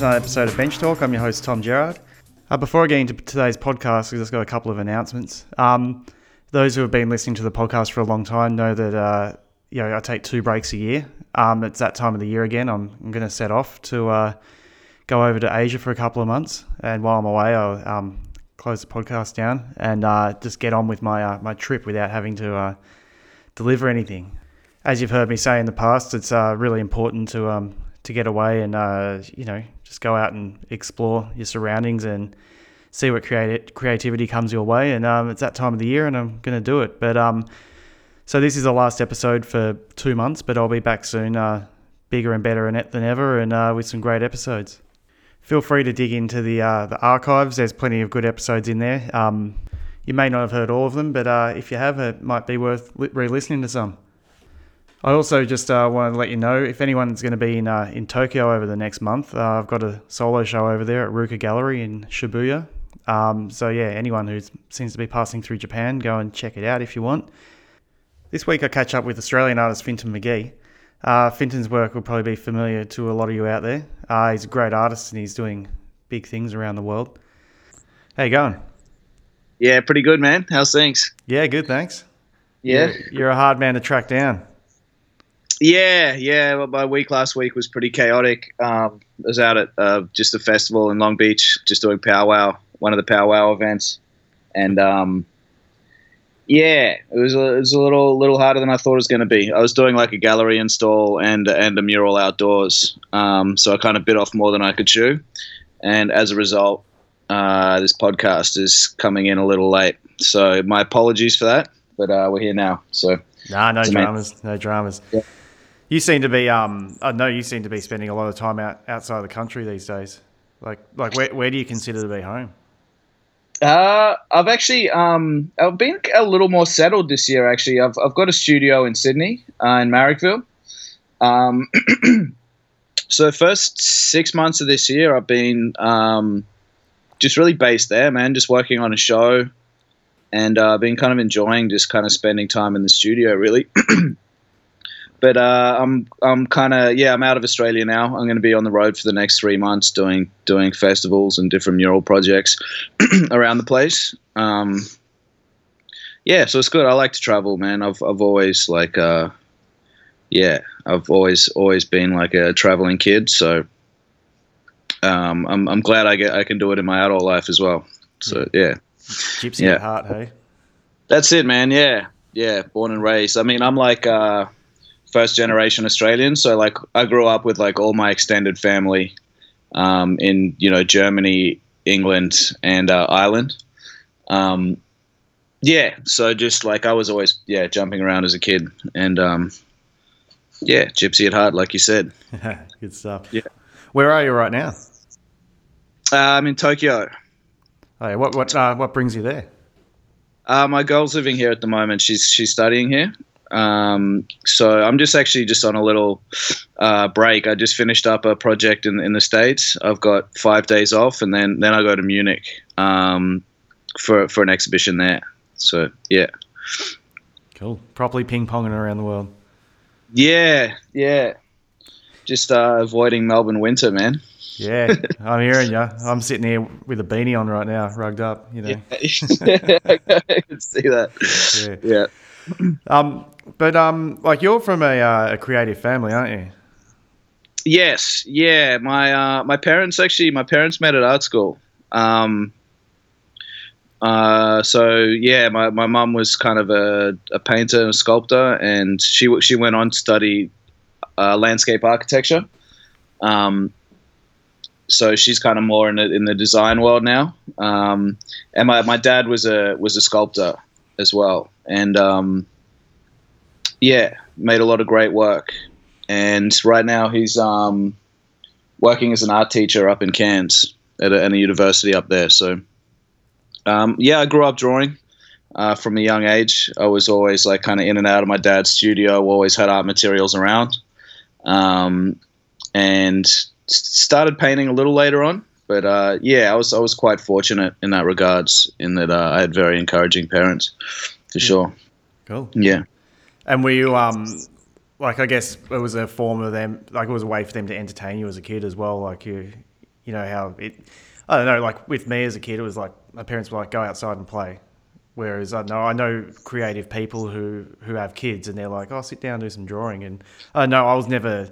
to another episode of Bench Talk. I'm your host, Tom Gerard. Uh, before I get into today's podcast, we've just got a couple of announcements. Um, those who have been listening to the podcast for a long time know that uh, you know I take two breaks a year. Um, it's that time of the year again. I'm, I'm going to set off to uh, go over to Asia for a couple of months, and while I'm away, I'll um, close the podcast down and uh, just get on with my uh, my trip without having to uh, deliver anything. As you've heard me say in the past, it's uh, really important to um, to get away and uh, you know just go out and explore your surroundings and see what creati- creativity comes your way. And um, it's that time of the year, and I'm going to do it. But um, so this is the last episode for two months, but I'll be back soon, uh, bigger and better than ever, and uh, with some great episodes. Feel free to dig into the uh, the archives. There's plenty of good episodes in there. Um, you may not have heard all of them, but uh, if you have, it might be worth re-listening to some. I also just uh, want to let you know if anyone's going to be in uh, in Tokyo over the next month, uh, I've got a solo show over there at Ruka Gallery in Shibuya. Um, so yeah, anyone who seems to be passing through Japan, go and check it out if you want. This week I catch up with Australian artist Fintan Magee. Uh, Fintan's work will probably be familiar to a lot of you out there. Uh, he's a great artist and he's doing big things around the world. How you going? Yeah, pretty good, man. How's things? Yeah, good, thanks. Yeah, you're, you're a hard man to track down. Yeah, yeah. Well, my week last week was pretty chaotic. Um, I was out at uh, just a festival in Long Beach, just doing powwow, one of the powwow events, and um, yeah, it was a, it was a little little harder than I thought it was going to be. I was doing like a gallery install and and a mural outdoors, um, so I kind of bit off more than I could chew, and as a result, uh, this podcast is coming in a little late. So my apologies for that, but uh, we're here now. So nah, no dramas, no dramas. Yeah. You seem to be, um, I know you seem to be spending a lot of time out outside the country these days. Like, like where, where do you consider to be home? Uh, I've actually, um, I've been a little more settled this year. Actually, I've I've got a studio in Sydney, uh, in Marrickville. Um, so first six months of this year, I've been um, just really based there, man. Just working on a show, and uh, been kind of enjoying just kind of spending time in the studio, really. but uh, I'm I'm kind of yeah I'm out of Australia now. I'm going to be on the road for the next three months doing doing festivals and different mural projects around the place. Um, yeah, so it's good. I like to travel, man. I've I've always like uh, yeah I've always always been like a traveling kid. So um, I'm I'm glad I get I can do it in my adult life as well. So yeah, gypsy yeah. at heart, hey. That's it, man. Yeah, yeah. Born and raised. I mean, I'm like. Uh, first generation Australian. So like I grew up with like all my extended family um, in you know Germany, England, and uh, Ireland. Um, yeah, so just like I was always yeah jumping around as a kid, and um, yeah, gypsy at heart, like you said. Good stuff. Yeah, where are you right now? Uh, I'm in Tokyo. Oh, yeah. What what uh, what brings you there? Uh, my girl's living here at the moment. She's she's studying here, um, so I'm just actually just on a little uh, break. I just finished up a project in in the states. I've got five days off, and then then I go to Munich um, for for an exhibition there. So yeah, cool. Properly ping ponging around the world. Yeah, yeah. Just uh, avoiding Melbourne winter, man. Yeah, I'm hearing you. I'm sitting here with a beanie on right now, rugged up. You know. Yeah, I can see that. Yeah. yeah. Um, but um, like you're from a, uh, a creative family, aren't you? Yes, yeah. My uh, my parents actually, my parents met at art school. Um, uh, so yeah, my my mum was kind of a, a painter and a sculptor, and she she went on to study uh, landscape architecture. Um, so she's kind of more in the in the design world now. Um, and my, my dad was a was a sculptor as well, and um, yeah, made a lot of great work. And right now he's um, working as an art teacher up in Cairns at a, at a university up there. So um, yeah, I grew up drawing. Uh, from a young age, I was always like kind of in and out of my dad's studio. Always had art materials around, um, and started painting a little later on. But uh, yeah, I was I was quite fortunate in that regards, in that uh, I had very encouraging parents, for sure. Cool. Yeah. And were you um like I guess it was a form of them like it was a way for them to entertain you as a kid as well. Like you you know how it. I don't know. Like with me as a kid, it was like my parents were like, "Go outside and play." Whereas I know I know creative people who who have kids and they're like, "Oh, sit down, do some drawing." And I know I was never,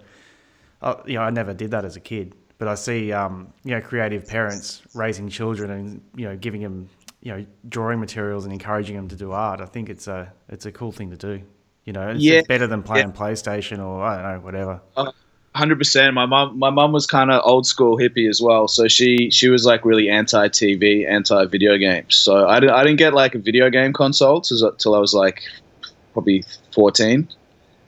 uh, you know, I never did that as a kid. But I see, um, you know, creative parents raising children and you know giving them, you know, drawing materials and encouraging them to do art. I think it's a it's a cool thing to do. You know, it's, Yeah. it's better than playing Yeah. PlayStation or I don't know, whatever. Hundred percent. My mom, my mom was kind of old school hippie as well. So she, she was like really anti TV, anti video games. So I didn't, I didn't get like a video game console till, till I was like probably fourteen.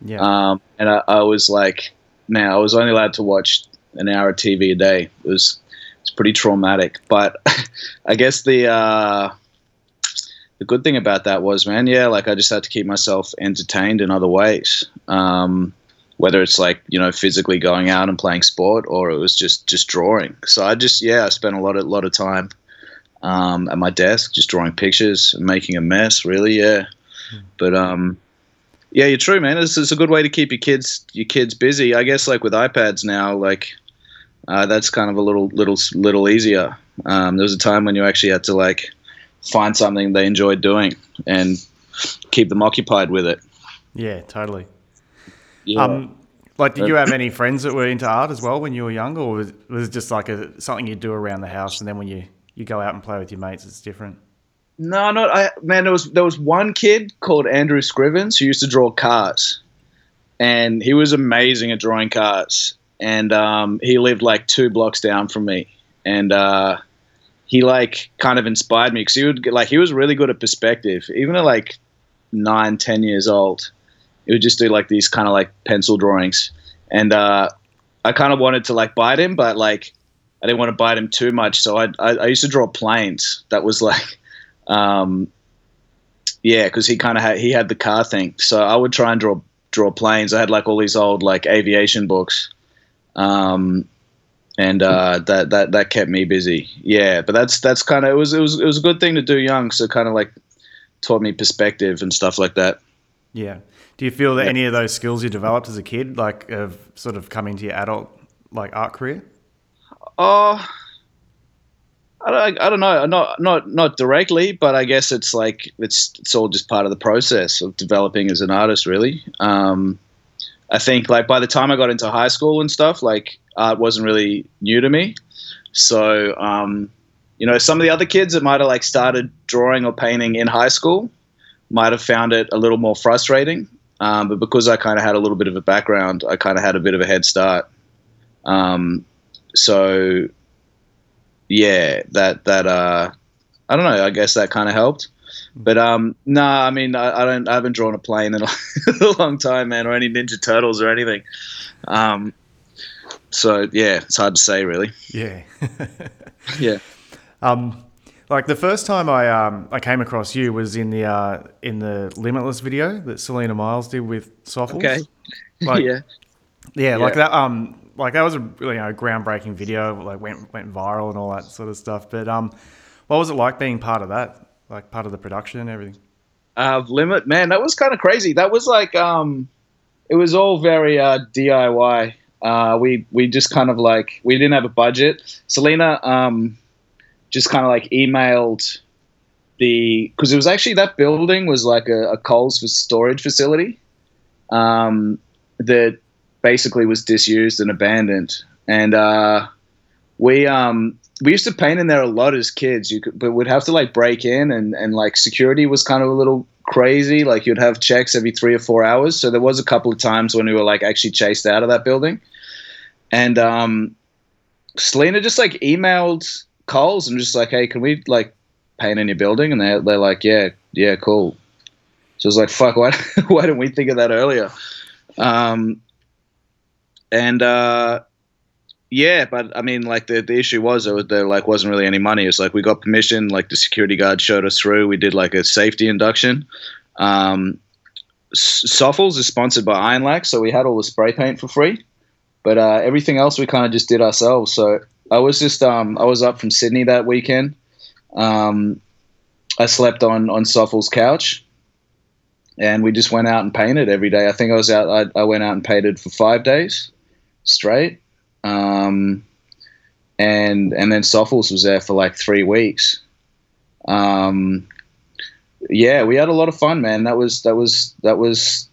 Yeah, Um, and I, I was like, man, I was only allowed to watch an hour of TV a day. It was, it's pretty traumatic. But I guess the, uh, the good thing about that was, man, yeah, like I just had to keep myself entertained in other ways. Um, whether it's like you know physically going out and playing sport, or it was just just drawing. So I just yeah, I spent a lot of lot of time um, at my desk just drawing pictures and making a mess. Really, yeah. But um, yeah, you're true, man. It's, it's a good way to keep your kids your kids busy. I guess like with iPads now, like uh, that's kind of a little little little easier. Um, there was a time when you actually had to like find something they enjoyed doing and keep them occupied with it. yeah, totally. Yeah. Um, like, did you have any friends that were into art as well when you were young, or was, was it just like a something you do around the house, and then when you, you go out and play with your mates, it's different? No, not I. Man, there was there was one kid called Andrew Scrivens who used to draw cars, and he was amazing at drawing cars. And um, he lived like two blocks down from me, and uh, he like kind of inspired me because he would like he was really good at perspective, even at like nine, ten years old. He would just do like these kind of like pencil drawings, and uh, I kind of wanted to like bite him, but like I didn't want to bite him too much, so I I, I used to draw planes. That was like um, yeah, because he kind of had he had the car thing. So I would try and draw draw planes. I had like all these old like aviation books, um, and uh, that that that kept me busy. Yeah, but that's that's kind of it was it was it was a good thing to do young. So kind of like taught me perspective and stuff like that. Yeah. Do you feel that Yeah. any of those skills you developed as a kid, like, have sort of come into your adult like art career? Oh, I don't, I don't know, not not not directly, but I guess it's like it's it's all just part of the process of developing as an artist, really. Um, I think like by the time I got into high school and stuff, like art wasn't really new to me. So, um, you know, some of the other kids that might have like started drawing or painting in high school might have found it a little more frustrating. Um, but because I kind of had a little bit of a background, I kind of had a bit of a head start. Um, so yeah, that that uh, I don't know. I guess that kind of helped. But um, no, I mean, I, I don't. I haven't drawn a plane in a, a long time, man, or any Ninja Turtles or anything. Um, so yeah, it's hard to say, really. Yeah. Yeah. um, like the first time I um I came across you was in the uh in the Limitless video that Selina Miles did with Sofles. Okay. Like, yeah. Yeah, like that. Um, like that was a really you know, groundbreaking video. Like went went viral and all that sort of stuff. But um, what was it like being part of that? Like part of the production and everything. Uh, limit, man, that was kind of crazy. That was like, um, it was all very uh, DIY. Uh, we we just kind of like we didn't have a budget. Selina um, just kind of like emailed the because it was actually that building was like a, a Coles for storage facility um, that basically was disused and abandoned, and uh, we um we used to paint in there a lot as kids. You could, but we'd have to like break in, and and like security was kind of a little crazy. Like you'd have checks every three or four hours. So there was a couple of times when we were like actually chased out of that building, and um, Selina just like emailed Coles and just like, hey, can we like paint in your building? And they they're like, yeah, yeah, cool. So it's like, fuck, why why didn't we think of that earlier? Um, and uh, yeah, but I mean, like the, the issue was there, was there like wasn't really any money. It's like we got permission, like the security guard showed us through. We did like a safety induction. Um, Sofles is sponsored by Ironlak, so we had all the spray paint for free. But uh, everything else we kind of just did ourselves. So I was just um, I was up from Sydney that weekend. Um, I slept on on Sofles' couch, and we just went out and painted every day. I think I was out. I, I went out and painted for five days straight. Um, and and then Sofles was there for like three weeks. Um, yeah, we had a lot of fun, man. That was that was that was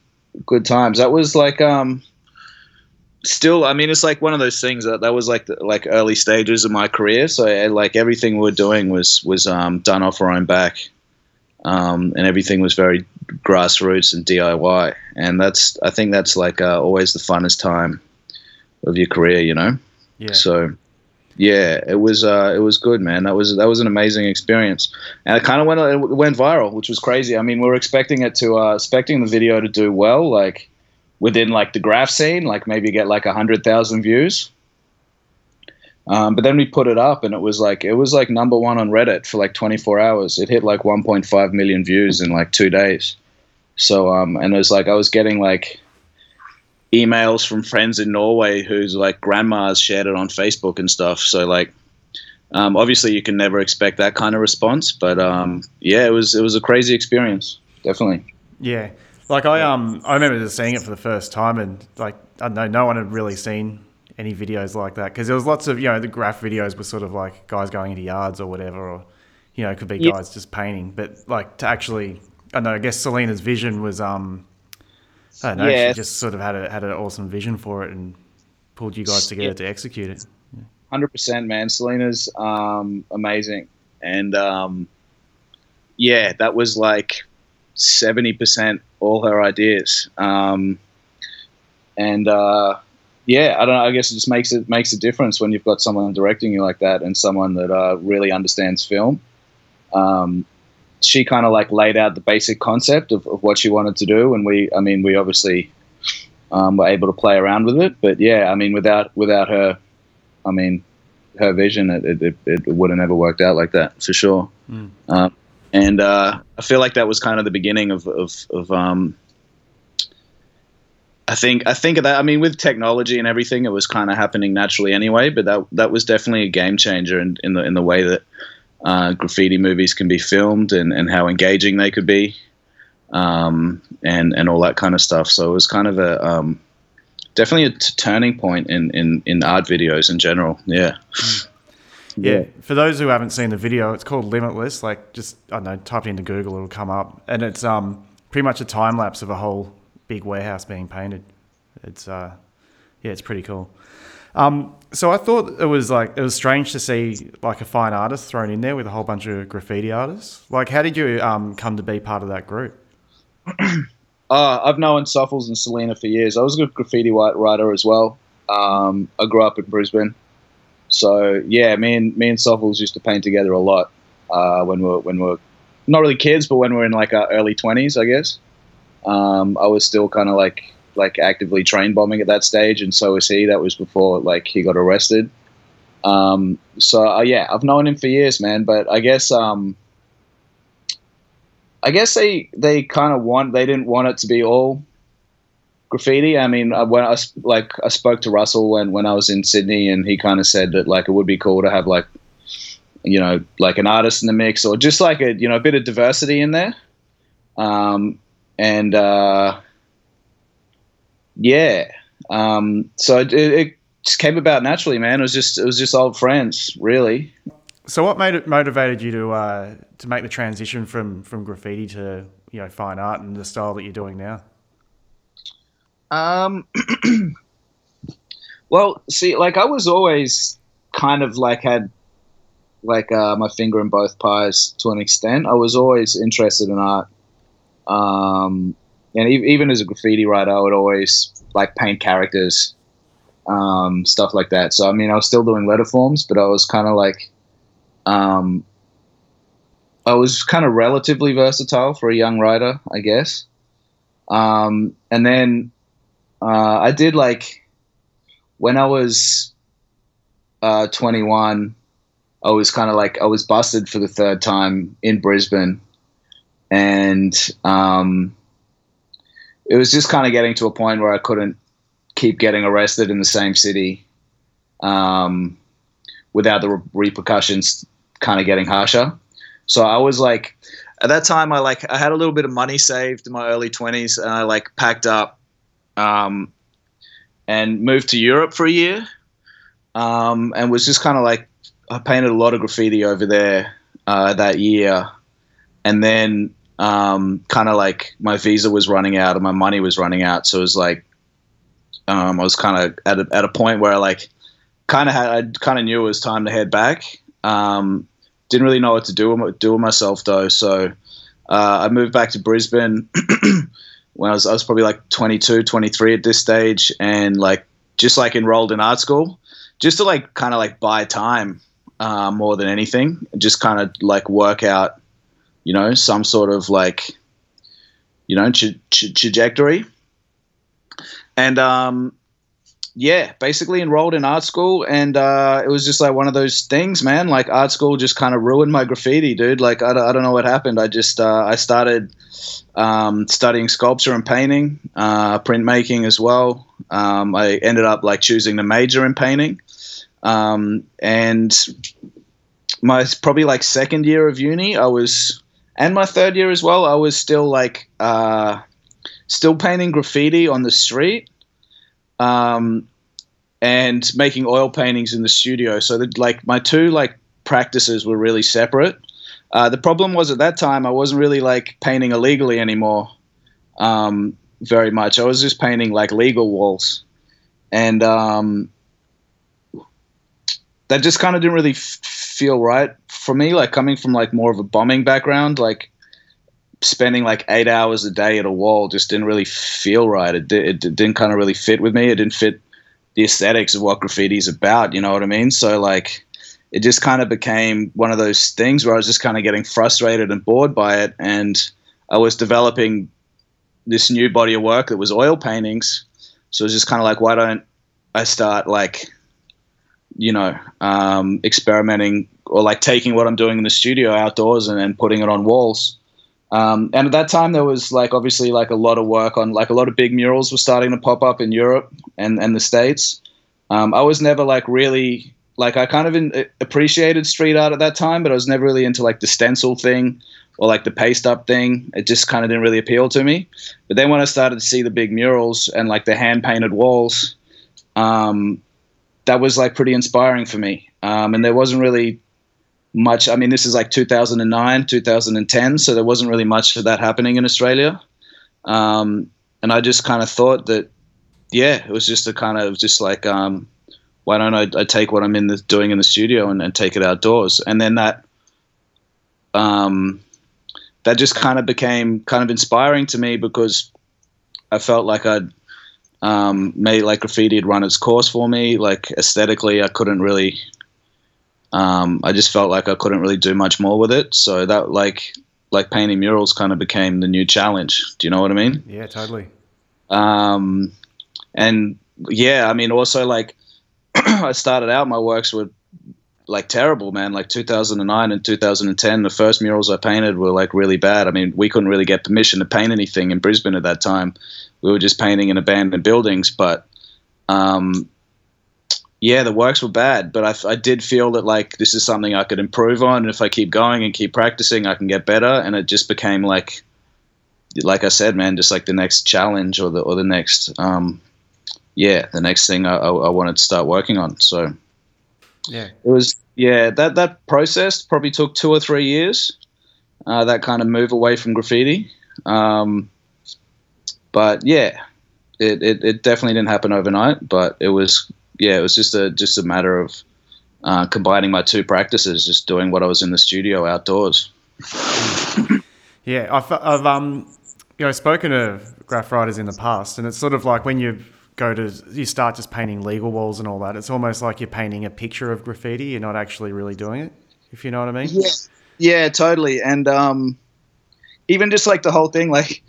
good times. That was like um still i mean it's like one of those things that that was like the, like early stages of my career so I, like everything we were doing was was um, done off our own back um, and everything was very grassroots and diy and that's i think that's like uh, always the funnest time of your career you know Yeah. so yeah it was uh, it was good man that was that was an amazing experience and it kind of went it went viral which was crazy i mean we were expecting it to uh, expecting the video to do well like within like the graph scene, like maybe get like a hundred thousand views. Um, but then we put it up, and it was like it was like number one on Reddit for like 24 hours. It hit like 1.5 million views in like two days. So um, and it was like I was getting like emails from friends in Norway whose like grandmas shared it on Facebook and stuff. So like. Um, obviously, you can never expect that kind of response, but um, yeah, it was it was a crazy experience, definitely. Yeah, like I um I remember just seeing it for the first time, and like I don't know, no one had really seen any videos like that because there was lots of you know the graph videos were sort of like guys going into yards or whatever, or you know it could be Yeah. guys just painting, but like to actually I don't know I guess Selina's vision was um I don't know Yeah. she just sort of had a had an awesome vision for it and pulled you guys together Yeah. to execute it. hundred percent, man. Selina's um, amazing, and um, yeah, that was like seventy percent all her ideas. Um, and uh, yeah, I don't know. I guess it just makes it makes a difference when you've got someone directing you like that and someone that uh, really understands film. Um, she kind of like laid out the basic concept of, of what she wanted to do, and we, I mean, we obviously um, were able to play around with it. But yeah, I mean, without without her, I mean, her vision, it, it, it, would have never worked out like that for sure. Mm. Um, and uh, I feel like that was kind of the beginning of of, of um, I think I think of that. I mean, with technology and everything, it was kind of happening naturally anyway. But that that was definitely a game changer in, in the in the way that uh, graffiti movies can be filmed and, and how engaging they could be, um, and and all that kind of stuff. So it was kind of a um, definitely a t- turning point in, in, in art videos in general. Yeah. Yeah. For those who haven't seen the video, it's called Limitless. Like, just I don't know, type it into Google, it'll come up, and it's um pretty much a time lapse of a whole big warehouse being painted. It's uh, yeah, it's pretty cool. Um, so I thought it was like it was strange to see like a fine artist thrown in there with a whole bunch of graffiti artists. Like, how did you um come to be part of that group? Uh, I've known Sofles and Selina for years. I was a graffiti writer as well. Um, I grew up in Brisbane, so yeah, me and me and Sofles used to paint together a lot uh, when we were when we were not really kids, but when we were in like our early twenties, I guess. Um, I was still kind of like like actively train bombing at that stage, and so was he. That was before like he got arrested. Um, so uh, yeah, I've known him for years, man. But I guess um, I guess they they kind of want they didn't want it to be all graffiti. I mean, uh, when I like I spoke to Russell when when I was in Sydney, and he kind of said that like it would be cool to have like you know like an artist in the mix or just like a you know a bit of diversity in there. Um, and uh, yeah, um, so it, it just came about naturally, man. It was just it was just old friends, really. So, what made it motivated you to uh, to make the transition from from graffiti to you know fine art and the style that you're doing now? Um, well, see, like I was always kind of like had like uh, my finger in both pies to an extent. I was always interested in art, um, and even as a graffiti writer, I would always like paint characters, um, stuff like that. So I mean, I was still doing letter forms, but I was kind of like, um, I was kind of relatively versatile for a young writer, I guess. Um, and then uh, I did like when I was uh, 21. I was kind of like I was busted for the third time in Brisbane, and um, it was just kind of getting to a point where I couldn't keep getting arrested in the same city um, without the re- repercussions kind of getting harsher. So I was like, at that time, I like I had a little bit of money saved in my early 20s, and I like packed up um, and moved to Europe for a year. um, and was just kind of like I painted a lot of graffiti over there uh, that year, and then um, kind of like my visa was running out and my money was running out, so it was like um, I was kind of at a, at a point where I like kind of had I kind of knew it was time to head back. Um, didn't really know what to do with, do with myself though, so uh, I moved back to Brisbane when I was I was probably like 22, 23 at this stage, and like just like enrolled in art school, just to like kind of like buy time uh, more than anything, just kind of like work out, you know, some sort of like, you know, tra- tra- trajectory. And um, yeah, basically enrolled in art school, and uh, it was just like one of those things, man. Like art school just kind of ruined my graffiti, dude. Like I, I don't know what happened. I just uh, I started um, studying sculpture and painting, uh, printmaking as well. Um, I ended up like choosing the major in painting, um, and my probably like second year of uni, I was, and my third year as well, I was still like uh, still painting graffiti on the street um, and making oil paintings in the studio. So that like my two like practices were really separate. Uh, the problem was at that time I wasn't really like painting illegally anymore, um, very much. I was just painting like legal walls, and um, that just kind of didn't really f- feel right for me. Like coming from like more of a bombing background, like spending like eight hours a day at a wall just didn't really feel right. It, it, it didn't kind of really fit with me. It didn't fit the aesthetics of what graffiti is about. You know what I mean? So like, it just kind of became one of those things where I was just kind of getting frustrated and bored by it, and I was developing this new body of work that was oil paintings. So it was just kind of like, why don't I start like, you know, um, experimenting or like taking what I'm doing in the studio outdoors and, and putting it on walls. Um, and at that time, there was like obviously like a lot of work on like a lot of big murals were starting to pop up in Europe and and the states. Um, I was never like really like I kind of in, appreciated street art at that time, but I was never really into like the stencil thing or like the paste up thing. It just kind of didn't really appeal to me. But then when I started to see the big murals and like the hand painted walls, um, that was like pretty inspiring for me. Um, and there wasn't really much. I mean, this is like 2009, 2010, so there wasn't really much of that happening in Australia. Um, and I just kind of thought that, yeah, it was just a kind of just like, um, why don't I, I, take what I'm in the, doing in the studio and, and, take it outdoors? And then that, um, that just kind of became kind of inspiring to me because I felt like I'd um, made like graffiti had run its course for me. Like aesthetically, I couldn't really um, I just felt like I couldn't really do much more with it. So that like like painting murals kind of became the new challenge. Do you know what I mean? Yeah, totally. Um, and yeah, I mean, also like I started out, my works were like terrible, man. Like 2009 and 2010, the first murals I painted were like really bad. I mean, we couldn't really get permission to paint anything in Brisbane at that time. We were just painting in abandoned buildings, but um, yeah, the works were bad, but I, I, did feel that like this is something I could improve on, and if I keep going and keep practicing, I can get better. And it just became like, like I said, man, just like the next challenge or the or the next, um, yeah, the next thing I, I, I wanted to start working on. So, yeah, it was yeah that that process probably took two or three years. Uh, that kind of move away from graffiti, um, but yeah, it, it, it definitely didn't happen overnight, but it was yeah, it was just a just a matter of uh, combining my two practices, just doing what I was in the studio outdoors. yeah, I've, I've um, you know, spoken to graph writers in the past, and it's sort of like when you go to you start just painting legal walls and all that. It's almost like you're painting a picture of graffiti. You're not actually really doing it, if you know what I mean. Yeah, yeah, totally. And um, even just like the whole thing, like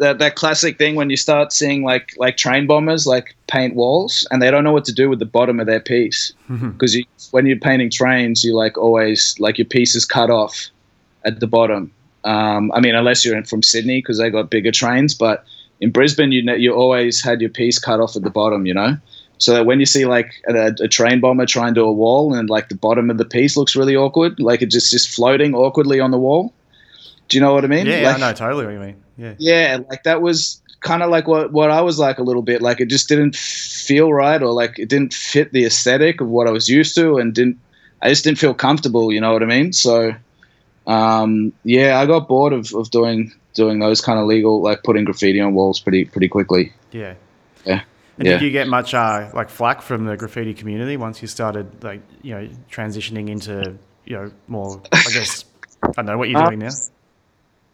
that that classic thing when you start seeing like like train bombers like paint walls and they don't know what to do with the bottom of their piece. Because mm-hmm. when you're painting trains you like always like your piece is cut off at the bottom. Um, i mean unless you're in from sydney because they got bigger trains but in brisbane you you always had your piece cut off at the bottom you know? So that when you see like a, a train bomber trying to do a wall and like the bottom of the piece looks really awkward like it just just floating awkwardly on the wall. Do you know what i mean? Yeah, like, i know totally what you mean Yeah. Yeah, like that was kind of like what what I was like a little bit. Like it just didn't feel right, or like it didn't fit the aesthetic of what I was used to, and didn't. I just didn't feel comfortable. You know what I mean? So, um, yeah, I got bored of, of doing doing those kind of legal, like putting graffiti on walls pretty pretty quickly. Yeah. Yeah. And Yeah. did you get much uh, like flack from the graffiti community once you started like you know transitioning into you know more I guess I don't know what you're Uh, doing now.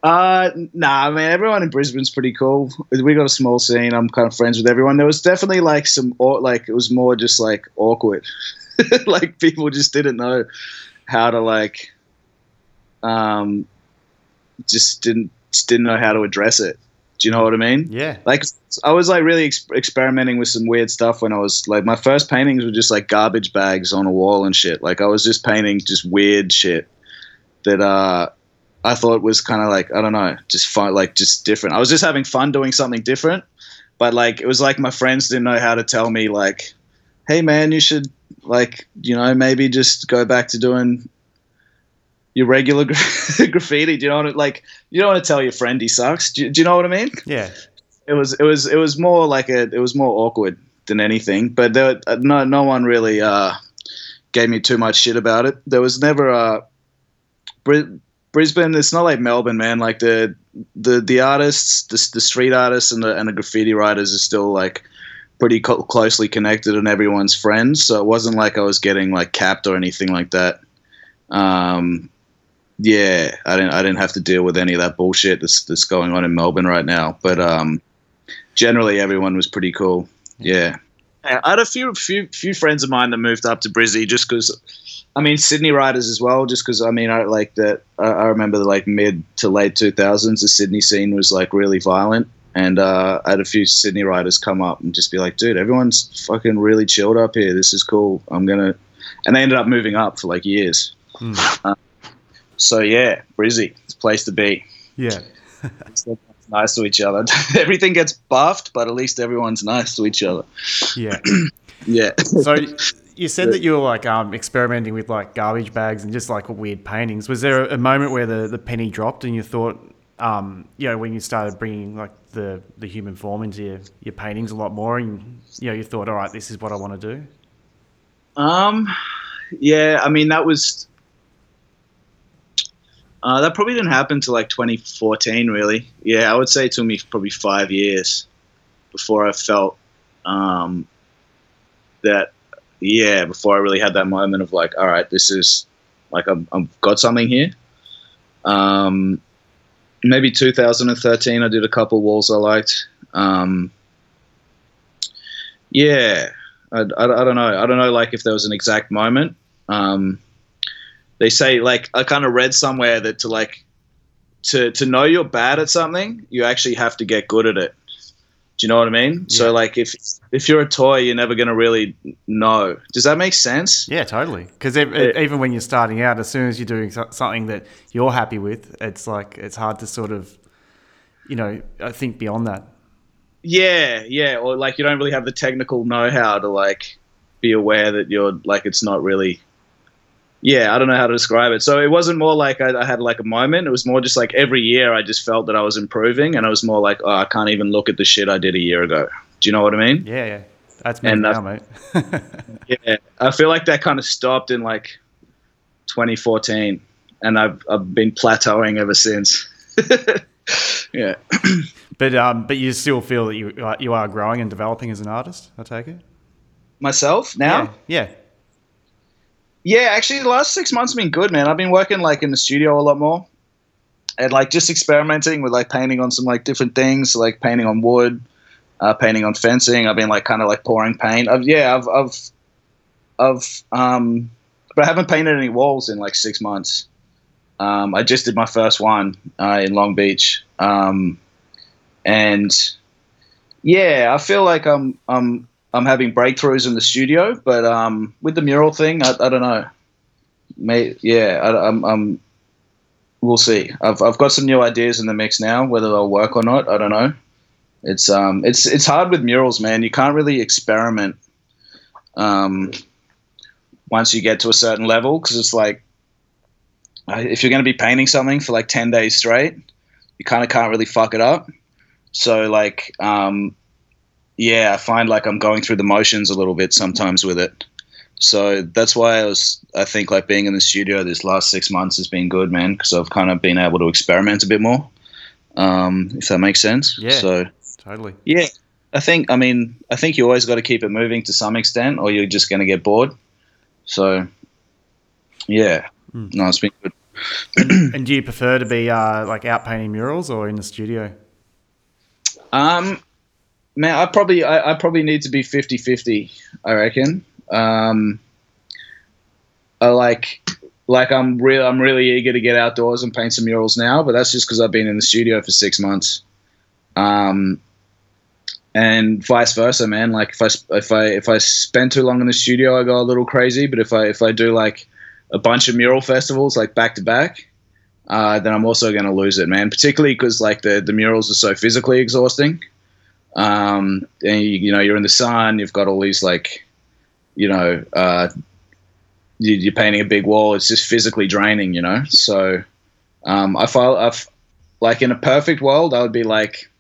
Uh, nah, man. Everyone in Brisbane's pretty cool. We got a small scene. I'm kind of friends with everyone. There was definitely like some, like it was more just like awkward. like people just didn't know how to like, um, just didn't just didn't know how to address it. Do you know what I mean? Yeah. Like I was like really ex- experimenting with some weird stuff when I was like my first paintings were just like garbage bags on a wall and shit. Like I was just painting just weird shit that uh I thought was kind of like I don't know, just fun, like just different. I was just having fun doing something different, but like it was like my friends didn't know how to tell me like, hey man, you should like you know maybe just go back to doing your regular gra- graffiti. Do you know what I- like? You don't want to tell your friend he sucks. Do you, do you know what I mean? Yeah. it was it was it was more like a it was more awkward than anything. But there, uh, no no one really uh, gave me too much shit about it. There was never a. Brisbane. It's not like Melbourne, man. Like the the the artists, the, the street artists, and the and the graffiti writers are still like pretty co- closely connected and everyone's friends. So it wasn't like I was getting like capped or anything like that. Um, yeah, I didn't I didn't have to deal with any of that bullshit that's that's going on in Melbourne right now. But um, generally, everyone was pretty cool. Yeah, I had a few few few friends of mine that moved up to Brizzy just because. I mean, Sydney riders as well, just because I mean, I like that. I, I remember the like mid to late two thousands, the Sydney scene was like really violent, and uh, I had a few Sydney riders come up and just be like, "Dude, everyone's fucking really chilled up here. This is cool. I'm gonna," and they ended up moving up for like years. Hmm. So yeah, Brizzy, it's a place to be. Yeah. Nice to each other. Everything gets buffed, but at least everyone's nice to each other. Yeah. Yeah. So you said that you were like um, experimenting with like garbage bags and just like weird paintings. Was there a moment where the, the penny dropped and you thought, um, you know, when you started bringing like the, the human form into your, your paintings a lot more, and you know, you thought, all right, this is what I want to do. Um, yeah, I mean that was uh, that probably didn't happen till like 2014, really. Yeah, I would say it took me probably five years before I felt um, that. Yeah, before I really had that moment of like, all right, this is like I've, I've got something here. Um, maybe 2013, I did a couple walls I liked. Um, yeah, I, I, I don't know. I don't know, like if there was an exact moment. Um, they say, like, I kind of read somewhere that to like to to know you're bad at something, you actually have to get good at it. Do you know what I mean? So, like, if if you're a toy, you're never gonna really know. Does that make sense? Yeah, totally. Because Yeah. even when you're starting out, as soon as you're doing something that you're happy with, it's like it's hard to sort of, you know, uh, think beyond that. Yeah, yeah. Or like, you don't really have the technical know-how to like be aware that you're like it's not really. Yeah, I don't know how to describe it. So it wasn't more like I, I had like a moment. It was more just like every year I just felt that I was improving, and I was more like, oh, I can't even look at the shit I did a year ago. Do you know what I mean? Yeah, yeah. That's me And, now, mate. Yeah, I feel like that kind of stopped in like 2014, and I've I've been plateauing ever since. yeah. but um, but you still feel that you you are growing and developing as an artist. I take it. Myself now. Yeah. Yeah, actually, the last six months have been good, man. I've been working like in the studio a lot more, and like just experimenting with like painting on some like different things, like painting on wood, uh, painting on fencing. I've been like kind of like pouring paint. I've, yeah, I've, I've, I've, um, but I haven't painted any walls in like six months. Um, I just did my first one uh, in Long Beach, um, and yeah, I feel like I'm, I'm I'm having breakthroughs in the studio, but um, with the mural thing, I, I don't know. May, yeah, I, I'm, I'm. We'll see. I've, I've got some new ideas in the mix now. Whether they'll work or not, I don't know. It's um, it's it's hard with murals, man. You can't really experiment. Um, once you get to a certain level, because it's like, if you're going to be painting something for like ten days straight, you kind of can't really fuck it up. So like, um, yeah, I find like I'm going through the motions a little bit sometimes with it. So that's why I was, I think like being in the studio this last six months has been good, man, because I've kind of been able to experiment a bit more, um, if that makes sense. Yeah. So Totally. yeah, I think, I mean, I think you always got to keep it moving to some extent, or you're just going to get bored. So yeah, Mm. no, it's been good. And do you prefer to be uh, like out painting murals or in the studio? Um, man, I probably I, I probably need to be 50-50, I reckon. Um, I like like I'm real I'm really eager to get outdoors and paint some murals now, but that's just because I've been in the studio for six months. Um, and vice versa, man. Like if I if I if I spend too long in the studio, I go a little crazy. But if I if I do like a bunch of mural festivals like back to back, uh, then I'm also going to lose it, man. Particularly because like the the murals are so physically exhausting. Um, and you, you know you're in the sun. You've got all these like, you know, uh, you, you're painting a big wall. It's just physically draining, you know. So um, I feel I've like in a perfect world, I would be like,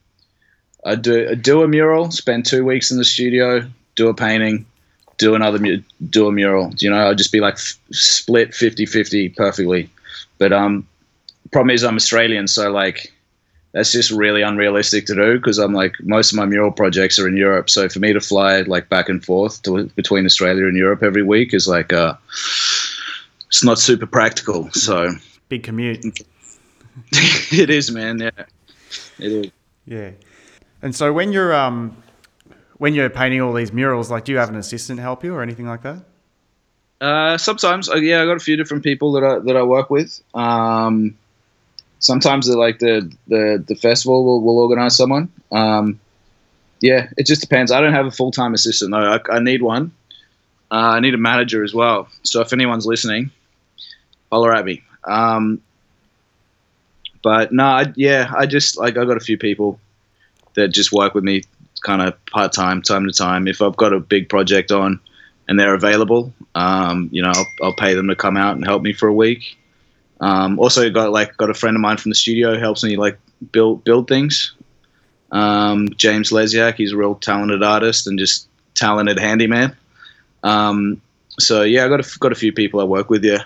I do do a mural, spend two weeks in the studio, do a painting, do another do a mural. You know, I'd just be like f- split 50-50 perfectly. But um, problem is I'm Australian, so like that's just really unrealistic to do because I'm like most of my mural projects are in Europe. So for me to fly like back and forth to, between Australia and Europe every week is like uh, it's not super practical. So Big commute. it is, man. Yeah, it is. Yeah. And so when you're um when you're painting all these murals, like do you have an assistant help you or anything like that? Uh, sometimes, uh, yeah, I got a few different people that I that I work with. Um, sometimes, they're like the the the festival will, will organize someone. Um, yeah, it just depends. I don't have a full time assistant though. I, I need one. Uh, I need a manager as well. So if anyone's listening, holler at me. Um, but no, I, yeah, I just like I got a few people that just work with me, kind of part time, time to time. If I've got a big project on and they're available, um, you know, I'll, I'll pay them to come out and help me for a week. Um, also, got like got a friend of mine from the studio helps me like build build things. Um, James Lesiak, he's a real talented artist and just talented handyman. Um, so yeah, I got a, got a few people I work with. Yeah,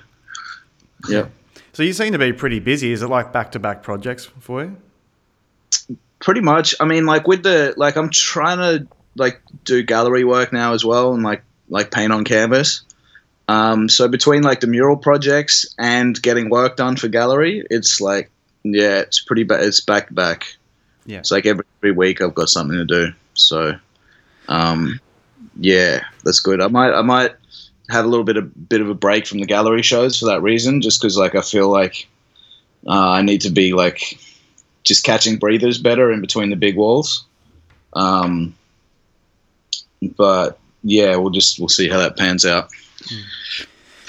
yeah. So you seem to be pretty busy. Is it like back to back projects for you? pretty much i mean like with the like i'm trying to like do gallery work now as well and like like paint on canvas um so between like the mural projects and getting work done for gallery it's like yeah it's pretty bad it's back to back Yeah. it's like every, every week i've got something to do so um yeah that's good i might i might have a little bit of bit of a break from the gallery shows for that reason just because like i feel like uh, i need to be like just catching breathers better in between the big walls. Um, but yeah, we'll just we'll see how that pans out.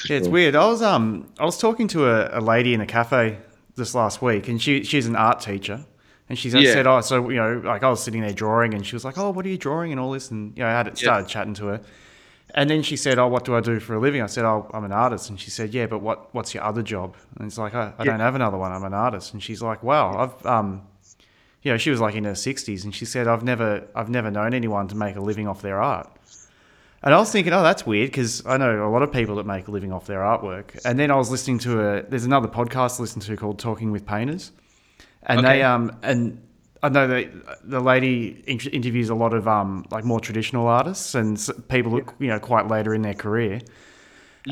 Yeah, it's weird. I was um I was talking to a, a lady in a cafe this last week, and she she's an art teacher, and she Yeah. said, "Oh, so you know, like I was sitting there drawing, and she was like, "Oh, what are you drawing?" and all this, and you know, I had it started chatting to her, and then she said, "Oh, what do I do for a living?" I said, "Oh, I'm an artist," and she said, "Yeah, but what what's your other job?" And it's like, "I, I don't have another one. I'm an artist," and she's like, "Wow, I've um." You know, she was like in her sixties, and she said, "I've never, I've never known anyone to make a living off their art." And I was thinking, oh, that's weird because I know a lot of people that make a living off their artwork. And then I was listening to a there's another podcast to listen to called Talking with Painters, and they um and I know that the lady interviews a lot of um like more traditional artists and people who you know quite later in their career,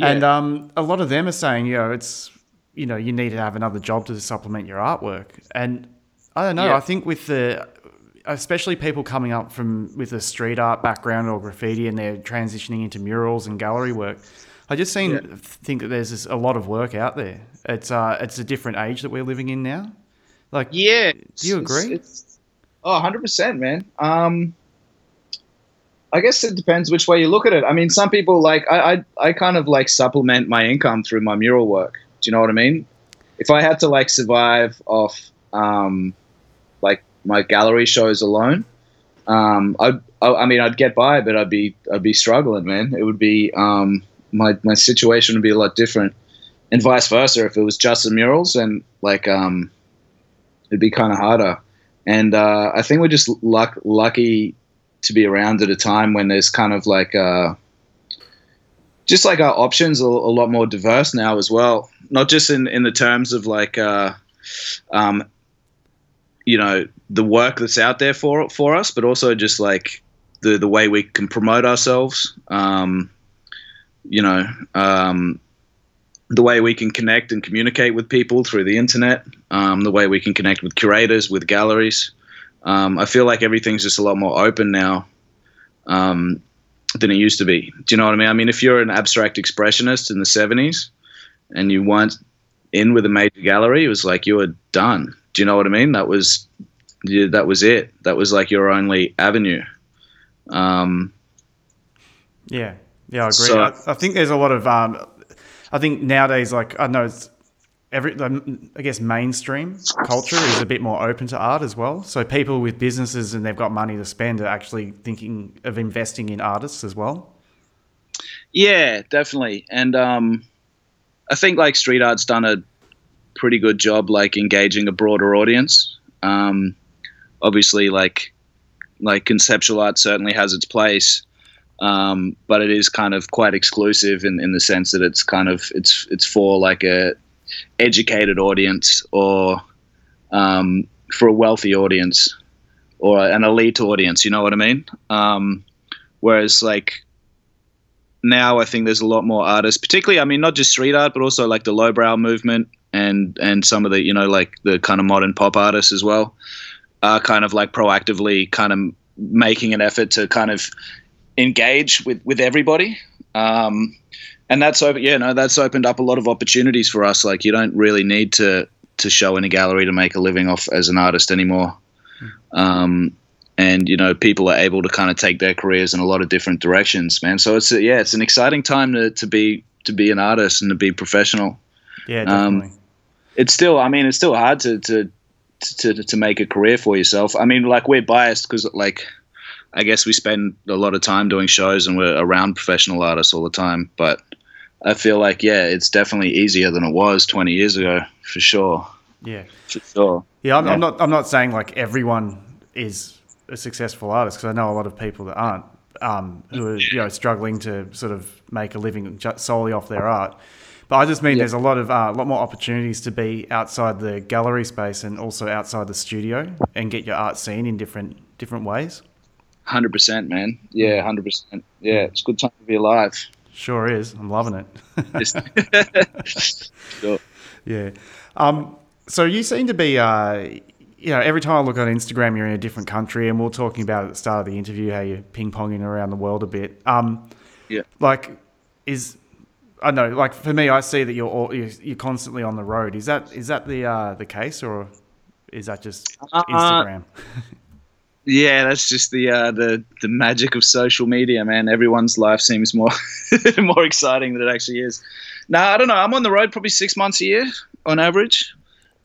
and um a lot of them are saying you know it's you know you need to have another job to supplement your artwork. And I don't know Yeah. I think with the especially people coming up from with a street art background or graffiti and they're transitioning into murals and gallery work. I just seem Yeah. think that there's just a lot of work out there. It's uh, it's a different age that we're living in now. Like, Yeah. Do you agree? It's, oh, 100%, man. Um, I guess it depends which way you look at it. I mean, some people like I, I I kind of like supplement my income through my mural work. Do you know what I mean? If I had to like survive off um, my gallery shows alone, um, I'd, I, I mean, I'd get by, but I'd be I'd be struggling, man. It would be um, my my situation would be a lot different, and vice versa. If it was just the murals and like um, it'd be kind of harder. And uh, I think we're just luck, lucky to be around at a time when there's kind of like uh, just like our options are a lot more diverse now as well. Not just in in the terms of like uh, um, you know the work that's out there for for us, but also just like the the way we can promote ourselves. Um, you know, um, the way we can connect and communicate with people through the internet, um, the way we can connect with curators, with galleries. Um, I feel like everything's just a lot more open now um, than it used to be. Do you know what I mean? I mean, if you're an abstract expressionist in the 70s and you weren't in with a major gallery, it was like you were done. Do you know what I mean? That was yeah, that was it. That was like your only avenue. Um, yeah, yeah, I agree. So, I, I, think there's a lot of. Um, I think nowadays, like I know, it's every. I guess mainstream culture is a bit more open to art as well. So people with businesses and they've got money to spend are actually thinking of investing in artists as well. Yeah, definitely, and um, I think like street art's done a pretty good job, like engaging a broader audience. Um, obviously, like like conceptual art certainly has its place, um, but it is kind of quite exclusive in, in the sense that it's kind of it's it's for like a educated audience or um, for a wealthy audience or an elite audience. You know what I mean? Um, whereas like now, I think there's a lot more artists, particularly I mean not just street art, but also like the lowbrow movement and and some of the you know like the kind of modern pop artists as well are kind of like proactively kind of making an effort to kind of engage with with everybody. Um, and that's open, yeah, no, that's opened up a lot of opportunities for us. Like you don't really need to to show in a gallery to make a living off as an artist anymore. Um, and you know, people are able to kind of take their careers in a lot of different directions, man. So it's a, yeah, it's an exciting time to, to be to be an artist and to be professional. Yeah, definitely. Um, it's still, I mean, it's still hard to to to, to make a career for yourself. I mean, like we're biased because like I guess we spend a lot of time doing shows and we're around professional artists all the time. But I feel like yeah, it's definitely easier than it was 20 years ago for sure. Yeah, for sure. Yeah, I'm, yeah. I'm not. I'm not saying like everyone is a successful artist because I know a lot of people that aren't. Um, who are you know struggling to sort of make a living solely off their art. But I just mean there's a lot of a uh, lot more opportunities to be outside the gallery space and also outside the studio and get your art seen in different different ways. Hundred percent, man. Yeah, hundred percent. Yeah, it's a good time to be alive. Sure is. I'm loving it. sure. Yeah. Um, so you seem to be, uh, you know, every time I look on Instagram, you're in a different country, and we are talking about at the start of the interview how you're ping ponging around the world a bit. Um, yeah. Like, is I know, like for me, I see that you're all, you're constantly on the road. Is that is that the uh, the case, or is that just uh, Instagram? yeah, that's just the uh, the the magic of social media, man. Everyone's life seems more more exciting than it actually is. No, I don't know. I'm on the road probably six months a year on average.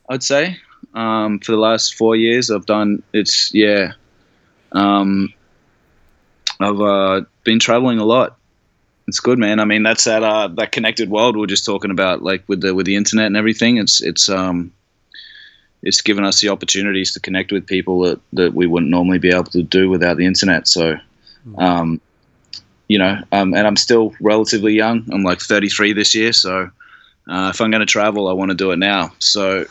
I'd say um, for the last four years, I've done it's yeah. Um, I've uh, been traveling a lot it's good, man. I mean, that's that uh, that connected world we are just talking about, like with the with the internet and everything. It's it's um it's given us the opportunities to connect with people that, that we wouldn't normally be able to do without the internet. So, hmm. um, you know, um, and I'm still relatively young. I'm like 33 this year, so uh, if I'm going to travel, I want to do it now. So,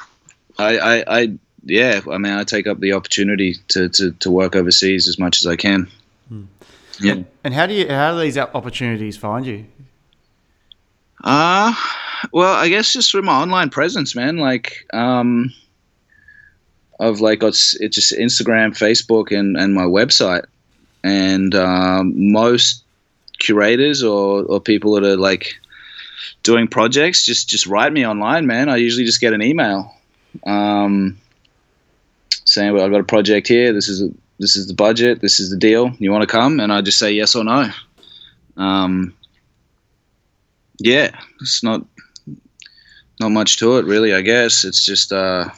I, I, I, yeah, I mean, I take up the opportunity to, to, to work overseas as much as I can. Yeah. And how do you how do these opportunities find you? Uh well, I guess just through my online presence, man. Like, um, of like it's it's just Instagram, Facebook, and and my website, and um, most curators or or people that are like doing projects just just write me online, man. I usually just get an email. Um, saying, well, I've got a project here. This is a, this is the budget, this is the deal. You want to come? And I just say yes or no. Um, yeah, it's not not much to it really. I guess it's just uh,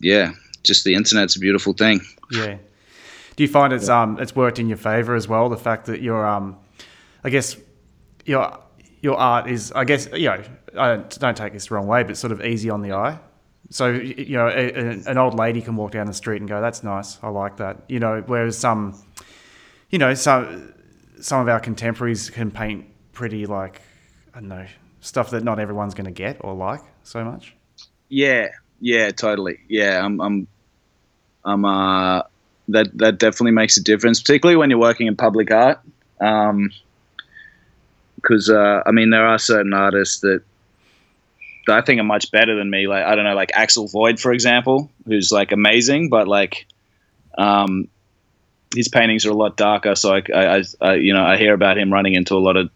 yeah, just the internet's a beautiful thing. Yeah. Do you find it's um it's worked in your favor as well? The fact that your um, I guess your your art is I guess you know I don't, don't take this the wrong way, but sort of easy on the eye So you know, a, a, an old lady can walk down the street and go, "That's nice. I like that." You know, whereas some, you know, some some of our contemporaries can paint pretty like I don't know stuff that not everyone's going to get or like so much. Yeah, yeah, totally. Yeah, I'm, I'm, I'm. Uh, that that definitely makes a difference, particularly when you're working in public art. Um, because uh, I mean, there are certain artists that I think are much better than me. Like I don't know, like Axel Void, for example, who's like amazing, but like, um, his paintings are a lot darker. So I, I, I, you know, I hear about him running into a lot of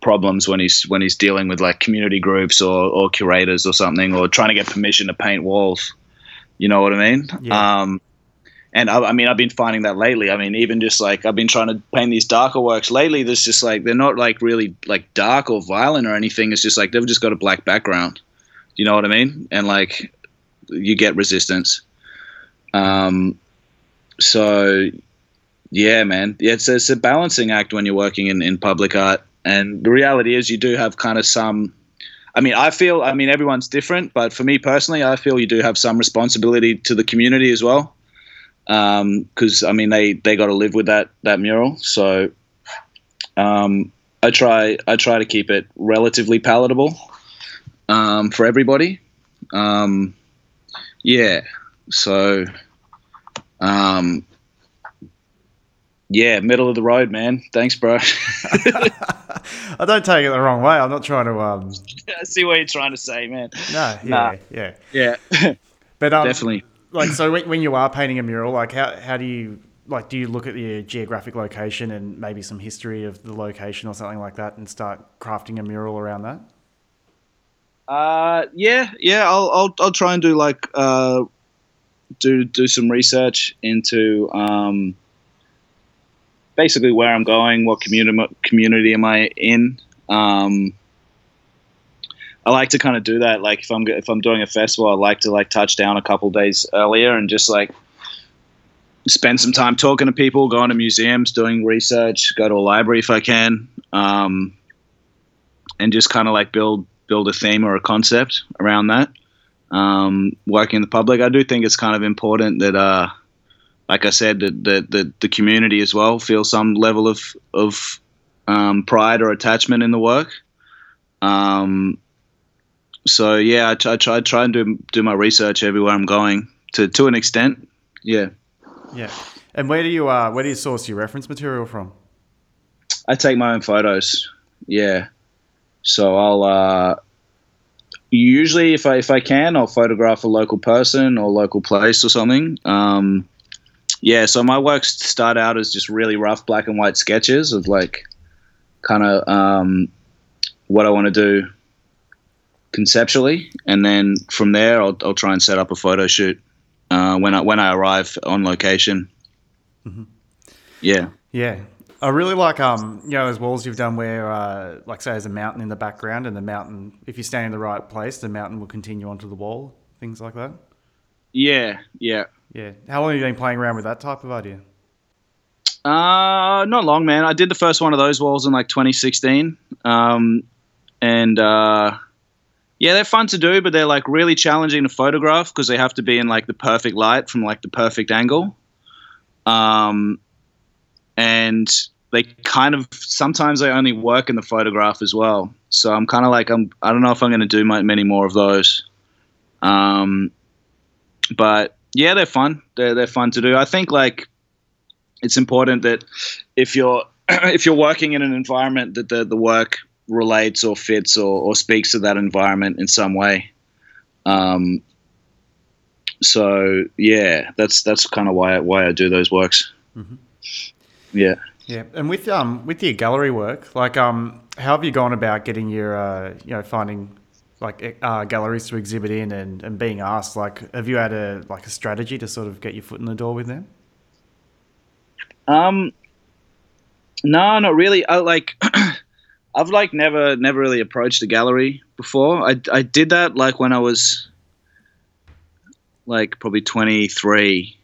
problems when he's when he's dealing with like community groups or, or curators or something, or trying to get permission to paint walls. You know what I mean? Yeah. Um, and I, I, mean, I've been finding that lately. I mean, even just like I've been trying to paint these darker works lately. There's just like they're not like really like dark or violent or anything. It's just like they've just got a black background. You know what I mean? And like you get resistance. Um, so yeah, man, it's, it's a balancing act when you're working in, in public art. And the reality is, you do have kind of some. I mean, I feel. I mean, everyone's different, but for me personally, I feel you do have some responsibility to the community as well. Because um, I mean, they they got to live with that that mural. So um, I try I try to keep it relatively palatable um, for everybody. Um, yeah. So um, yeah, middle of the road, man. Thanks, bro. I don't take it the wrong way. I'm not trying to. Um... I see what you're trying to say, man. No, yeah, nah. yeah, yeah. but um, definitely. Like, so when you are painting a mural, like, how how do you like? Do you look at the geographic location and maybe some history of the location or something like that, and start crafting a mural around that? Uh, yeah, yeah. I'll I'll I'll try and do like uh, do do some research into um basically where I'm going, what community community am I in. Um, I like to kind of do that. Like if I'm if I'm doing a festival, I like to like touch down a couple days earlier and just like spend some time talking to people, going to museums, doing research, go to a library if I can, um, and just kind of like build build a theme or a concept around that. Um, working in the public, I do think it's kind of important that uh, like I said, the, the, the, the community as well feel some level of, of um, pride or attachment in the work. Um, so yeah, I, t- I try try and do do my research everywhere I'm going to to an extent. Yeah. Yeah. And where do you uh where do you source your reference material from? I take my own photos. Yeah. So I'll uh usually if I if I can I'll photograph a local person or local place or something. Um yeah, so my works start out as just really rough black and white sketches of like kind of um, what I want to do conceptually, and then from there I'll, I'll try and set up a photo shoot uh, when I when I arrive on location. Mm-hmm. Yeah, yeah. I really like um you know those walls you've done where uh, like say there's a mountain in the background and the mountain if you stand in the right place the mountain will continue onto the wall things like that. Yeah, yeah. Yeah. How long have you been playing around with that type of idea? Uh, not long, man. I did the first one of those walls in like 2016. Um, and uh, yeah, they're fun to do, but they're like really challenging to photograph because they have to be in like the perfect light from like the perfect angle. Um, and they kind of sometimes they only work in the photograph as well. So I'm kind of like I'm I don't know if I'm going to do many more of those. Um, but yeah, they're fun. They're they're fun to do. I think like it's important that if you're if you're working in an environment that the the work relates or fits or, or speaks to that environment in some way. Um, so yeah, that's that's kind of why I, why I do those works. Mm-hmm. Yeah. Yeah, and with um with your gallery work, like um, how have you gone about getting your uh, you know finding like uh, galleries to exhibit in and, and being asked like have you had a like a strategy to sort of get your foot in the door with them? Um no not really. I like i've like never never really approached a gallery before. I, I did that like when i was like probably 23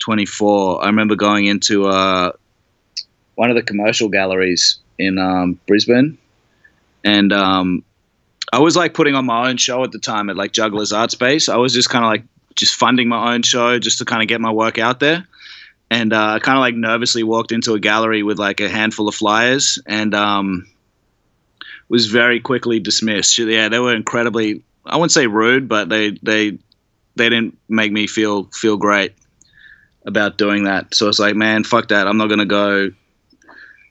24 i remember going into uh one of the commercial galleries in um, brisbane and um, I was like putting on my own show at the time at like Jugglers Art Space. I was just kind of like just funding my own show just to kind of get my work out there. And uh, I kind of like nervously walked into a gallery with like a handful of flyers and um, was very quickly dismissed. Yeah, they were incredibly, I wouldn't say rude, but they, they, they didn't make me feel feel great about doing that. So it's like, man, fuck that. I'm not gonna go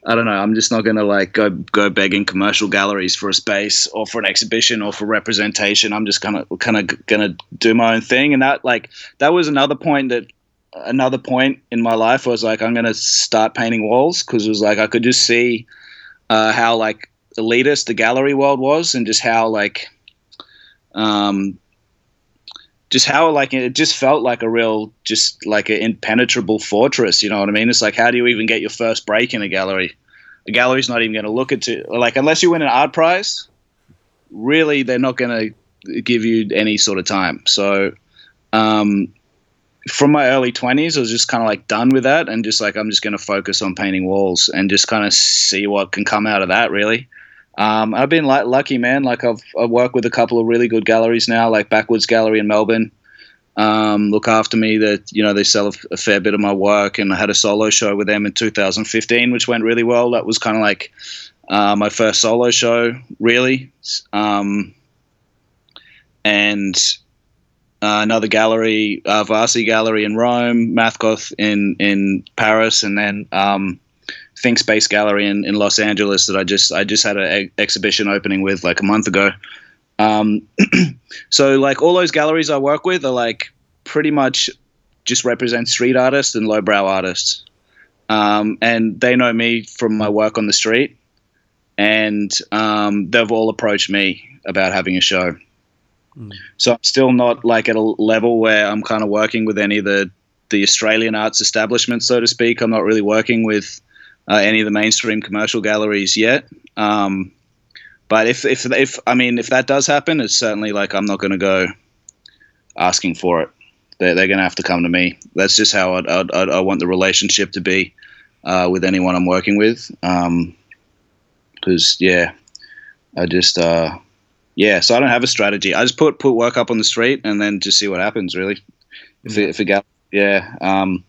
I don't know. I'm just not gonna like go go begging commercial galleries for a space or for an exhibition or for representation. I'm just of kind of gonna do my own thing. And that like that was another point that another point in my life was like I'm gonna start painting walls because it was like I could just see uh, how like elitist the gallery world was and just how like um just how like it just felt like a real just like an impenetrable fortress you know what i mean? It's like how do you even get your first break in a gallery? The gallery's not even going to look at it like unless you win an art prize really they're not going to give you any sort of time. So um, from my early 20s i was just kind of like done with that and just like i'm just going to focus on painting walls and just kind of see what can come out of that really um, I've been like lucky, man. Like I've, I've worked with a couple of really good galleries now, like Backwoods Gallery in Melbourne. Um, look after me. That you know they sell a, a, fair bit of my work, and I had a solo show with them in 2015, which went really well. That was kind of like uh, my first solo show, really. Um, and uh, another gallery, uh, Varsi Gallery in Rome, Mathgoth in in Paris, and then um, Thinkspace Gallery in, in Los Angeles that I just I just had an exhibition opening with like a month ago. Um, so like all those galleries I work with are like pretty much just represent street artists and lowbrow artists, um, and they know me from my work on the street, and um, they've all approached me about having a show. Mm. So I'm still not like at a level where I'm kind of working with any of the the Australian arts establishment, so to speak. I'm not really working with uh, any of the mainstream commercial galleries yet. Um, but if, if, if, I mean, if that does happen, it's certainly like I'm not going to go asking for it. They're, they're going to have to come to me. That's just how I'd, I'd, I'd, i want the relationship to be uh, with anyone I'm working with. Because, um, yeah, I just, uh, yeah, so I don't have a strategy. I just put, put work up on the street and then just see what happens, really. If, yeah. it, if it, yeah. Um,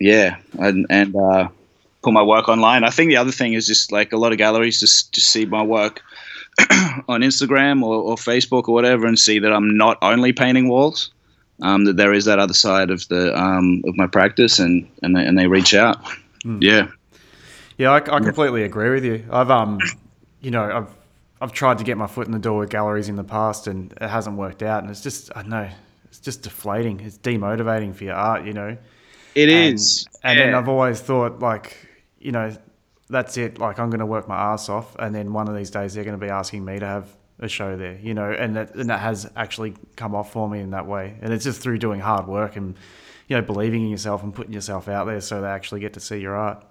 yeah. And, and uh, put my work online. I think the other thing is just like a lot of galleries just just see my work on Instagram or, or, Facebook or whatever and see that I'm not only painting walls. Um, that there is that other side of the um, of my practice, and and they, and they reach out. Mm. Yeah, yeah, I, I completely agree with you. I've um, you know, I've I've tried to get my foot in the door with galleries in the past, and it hasn't worked out. And it's just I know it's just deflating. It's demotivating for your art, you know. It and, is. and, then I've always thought like you know, that's it. Like I'm going to work my ass off, and then one of these days they're going to be asking me to have a show there, you know, and that and that has actually come off for me in that way, and it's just through doing hard work and you know believing in yourself and putting yourself out there, so they actually get to see your art.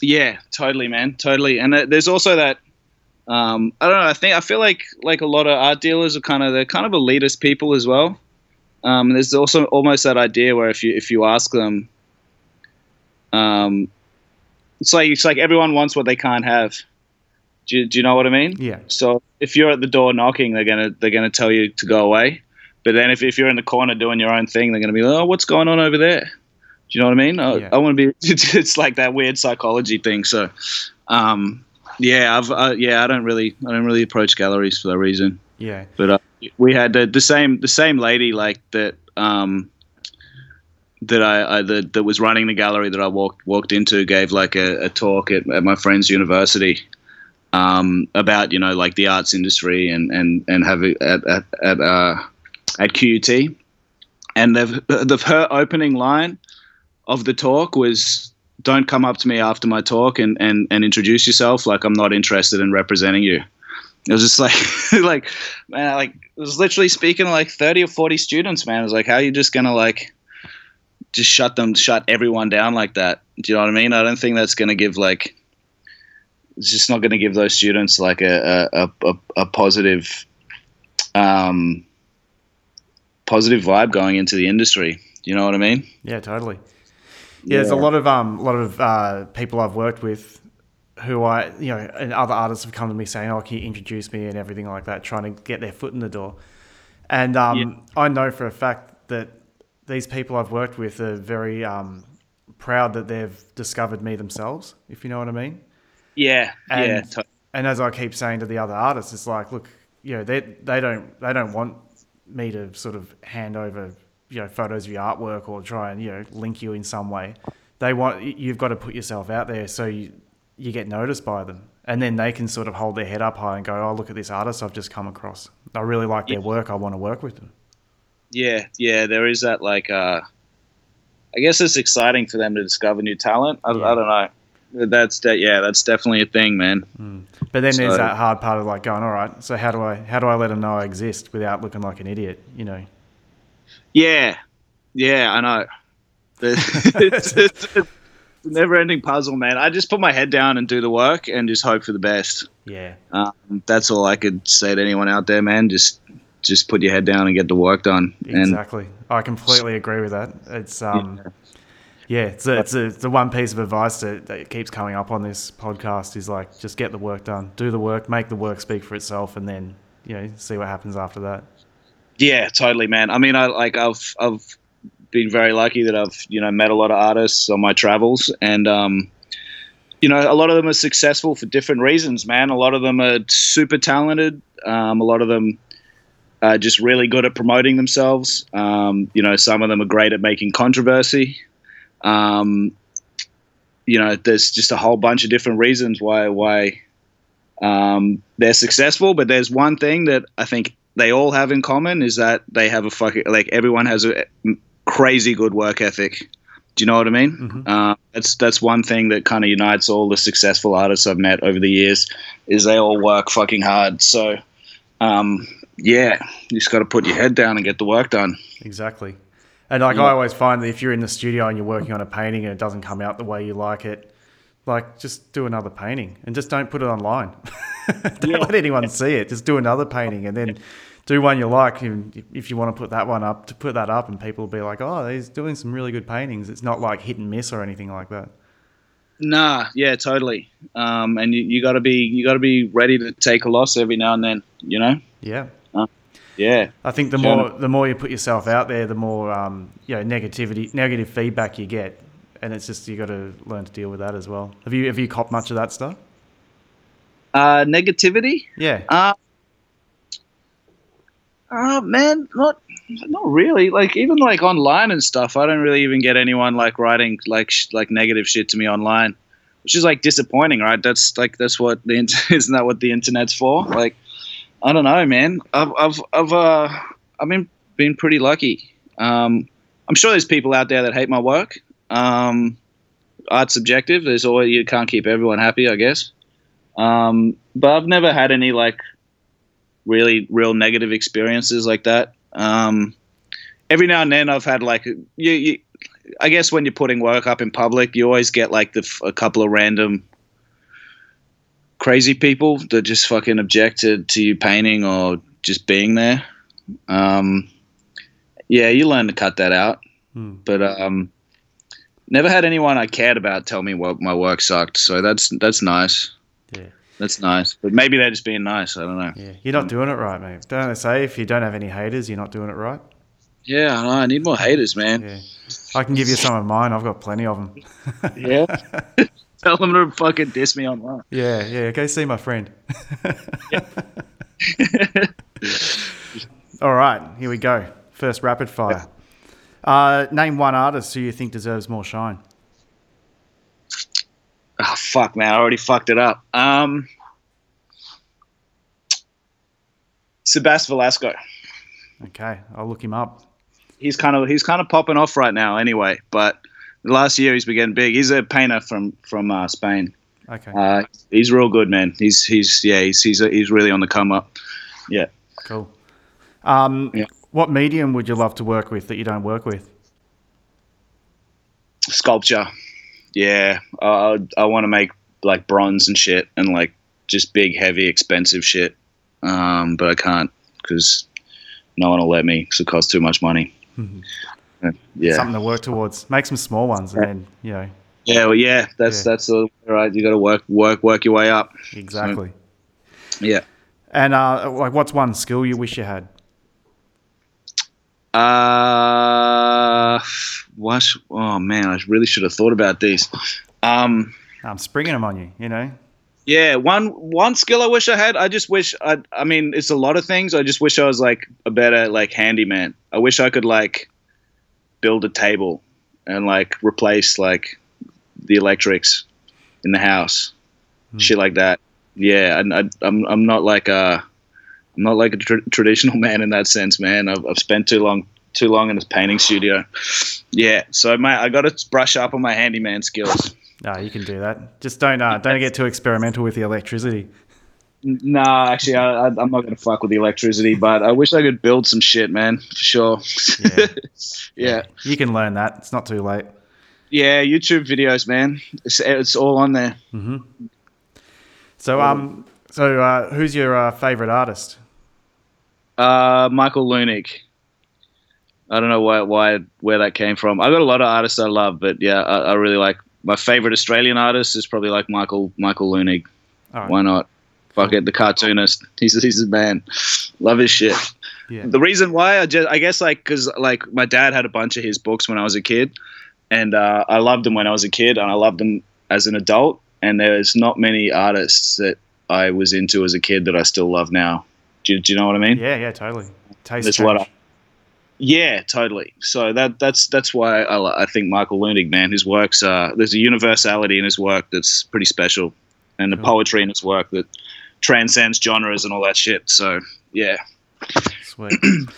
Yeah, totally, man, totally. And there's also that. Um, I don't know. I think I feel like like a lot of art dealers are kind of they're kind of elitist people as well. Um, there's also almost that idea where if you if you ask them, um, it's like it's like everyone wants what they can't have. Do you, do you know what I mean? Yeah. So if you're at the door knocking, they're gonna they're gonna tell you to go away. But then if, if you're in the corner doing your own thing, they're gonna be like, oh, what's going on over there? Do you know what I mean? I, yeah. I want to be. It's like that weird psychology thing. So, um, yeah, I've uh, yeah, I don't really I don't really approach galleries for that reason. Yeah. But uh, we had the, the same the same lady like that. Um, that I, I that, that was running the gallery that I walked walked into gave like a, a talk at, at my friend's university um, about you know like the arts industry and and and have it at at at, uh, at QUT, and they've, the her opening line of the talk was don't come up to me after my talk and, and, and introduce yourself like I'm not interested in representing you. It was just like like man like it was literally speaking to like 30 or 40 students man. It was like how are you just gonna like just shut them, shut everyone down like that. Do you know what I mean? I don't think that's going to give like, it's just not going to give those students like a a, a, a positive, um, positive vibe going into the industry. Do you know what I mean? Yeah, totally. Yeah, yeah. there's a lot of um, a lot of uh, people I've worked with who I, you know, and other artists have come to me saying, "Oh, can you introduce me?" and everything like that, trying to get their foot in the door. And um, Yeah. I know for a fact that these people I've worked with are very um, proud that they've discovered me themselves. If you know what I mean. Yeah, And, yeah, and as I keep saying to the other artists, it's like, look, you know, they they don't they don't want me to sort of hand over, you know, photos of your artwork or try and you know link you in some way. They want you've got to put yourself out there so you you get noticed by them, and then they can sort of hold their head up high and go, oh, look at this artist I've just come across. I really like their Yeah. work. I want to work with them. Yeah, yeah. There is that like. Uh, I guess it's exciting for them to discover new talent. I, Yeah. I don't know. That's that. Yeah, that's definitely a thing, man. But then there's that hard part of like going, all right, so how do I how do I let them know I exist without looking like an idiot? You know. Yeah, yeah, I know. it's, it's, it's a never-ending puzzle, man. I just put my head down and do the work and just hope for the best. Yeah. Um, that's all I could say to anyone out there, man. Just, just put your head down and get the work done. And Exactly. I completely agree with that. It's um, yeah, it's a, it's, a, it's the one piece of advice that, that keeps coming up on this podcast is like just get the work done, do the work, make the work speak for itself, and then you know see what happens after that. Yeah, totally, man. I mean, I like I've I've been very lucky that I've you know met a lot of artists on my travels, and um, you know, a lot of them are successful for different reasons, man. A lot of them are super talented. Um, a lot of them are just really good at promoting themselves. Um, you know, some of them are great at making controversy. Um, you know, there's just a whole bunch of different reasons why why um, they're successful. But there's one thing that I think they all have in common is that they have a fucking like everyone has a crazy good work ethic. Do you know what I mean? Mhm. Uh, that's that's one thing that kind of unites all the successful artists I've met over the years is they all work fucking hard. So, um, yeah, you just got to put your head down and get the work done. Exactly. And like Yeah. I always find that if you're in the studio and you're working on a painting and it doesn't come out the way you like it, like just do another painting and just don't put it online. don't Yeah. let anyone see it. Just do another painting and then do one you like. And if you want to put that one up, to put that up, and people will be like, "Oh, he's doing some really good paintings." It's not like hit and miss or anything like that. Nah, yeah, totally. Um, and you, you got to be you got to be ready to take a loss every now and then. You know? Yeah. Yeah, I think the Sure. more the more you put yourself out there, the more um, you know negativity, negative feedback you get, and it's just you got to learn to deal with that as well. Have you have you copped much of that stuff? uh, negativity. Yeah. Uh, uh, man, not not really. Like even like online and stuff, I don't really even get anyone like writing like sh- like negative shit to me online, which is like disappointing, right? That's like that's what the isn't that what the internet's for? Like, I don't know, man. I've I've I've uh I've been been pretty lucky. Um, I'm sure there's people out there that hate my work. Um, art's subjective. There's always you can't keep everyone happy, I guess. Um, but I've never had any like really real negative experiences like that. Um, every now and then I've had like you, you, I guess when you're putting work up in public, you always get like the a couple of random crazy people that just fucking objected to you painting or just being there. Um, yeah, you learn to cut that out. Hmm. But um, never had anyone I cared about tell me what my work sucked. So that's that's nice. Yeah. That's nice. But maybe they're just being nice. I don't know. Yeah. You're not doing it right, mate. Don't they say if you don't have any haters, you're not doing it right? Yeah, I know. I need more haters, man. Yeah. I can give you some of mine. I've got plenty of them. Yeah. Tell them to fucking diss me online. Yeah. Yeah. Go see my friend. All right. Here we go. First rapid fire. Uh, name one artist who you think deserves more shine. Oh fuck, man! I already fucked it up. Um, Sebas Velasco. Okay. I'll look him up. He's kind of he's kind of popping off right now, anyway. But last year he's been big. He's a painter from from uh, Spain. Okay. Uh, he's real good, man. He's he's yeah he's he's he's really on the come up. Yeah. Cool. Um, Yeah. What medium would you love to work with that you don't work with? sculpture. Yeah, uh, I want to make like bronze and shit, and like just big, heavy, expensive shit. Um, but I can't because no one will let me because it costs too much money. Uh, Yeah, Something to work towards. Make some small ones and then, you know, Yeah, well, yeah, that's Yeah. that's the right. You got to work, work, work your way up. Exactly. Yeah. And uh, like, what's one skill you wish you had? Uh, what? Oh man, I really should have thought about these. Um, I'm springing them on you. You know. yeah, one one skill I wish I had. I just wish I. I mean, it's a lot of things. I just wish I was like a better like handyman. I wish I could like build a table and like replace like the electrics in the house, Hmm. shit like that. Yeah, and I, I'm I'm not like a I'm not like a tr- traditional man in that sense, man. I've, I've spent too long too long in this painting studio. Yeah, so mate, I got to brush up on my handyman skills. No, you can do that. Just don't uh, don't get too experimental with the electricity. Nah, actually, I, I, I'm not gonna fuck with the electricity, but I wish I could build some shit, man, for sure. Yeah. yeah, You can learn that. It's not too late. yeah. YouTube videos, man. It's, it's all on there. So um, so uh, who's your uh, favorite artist? Uh, Michael Leunig. I don't know why, why, where that came from. I've got a lot of artists I love, but yeah, I, I really like my favorite Australian artist is probably like Michael Michael Leunig. Right. Why not? Fuck it, the cartoonist. He's he's a man. Love his shit. Yeah. The reason why I just I guess like because like my dad had a bunch of his books when I was a kid, and uh, I loved them when I was a kid, and I loved them as an adult. And there's not many artists that I was into as a kid that I still love now. Do, you- do you know what I mean? Yeah, yeah, totally. Taste a lot change. Yeah, totally. So that that's that's why I, I think Michael Leunig, man, his works uh, there's a universality in his work that's pretty special, and the Cool. poetry in his work that transcends genres and all that shit. So yeah, Sweet.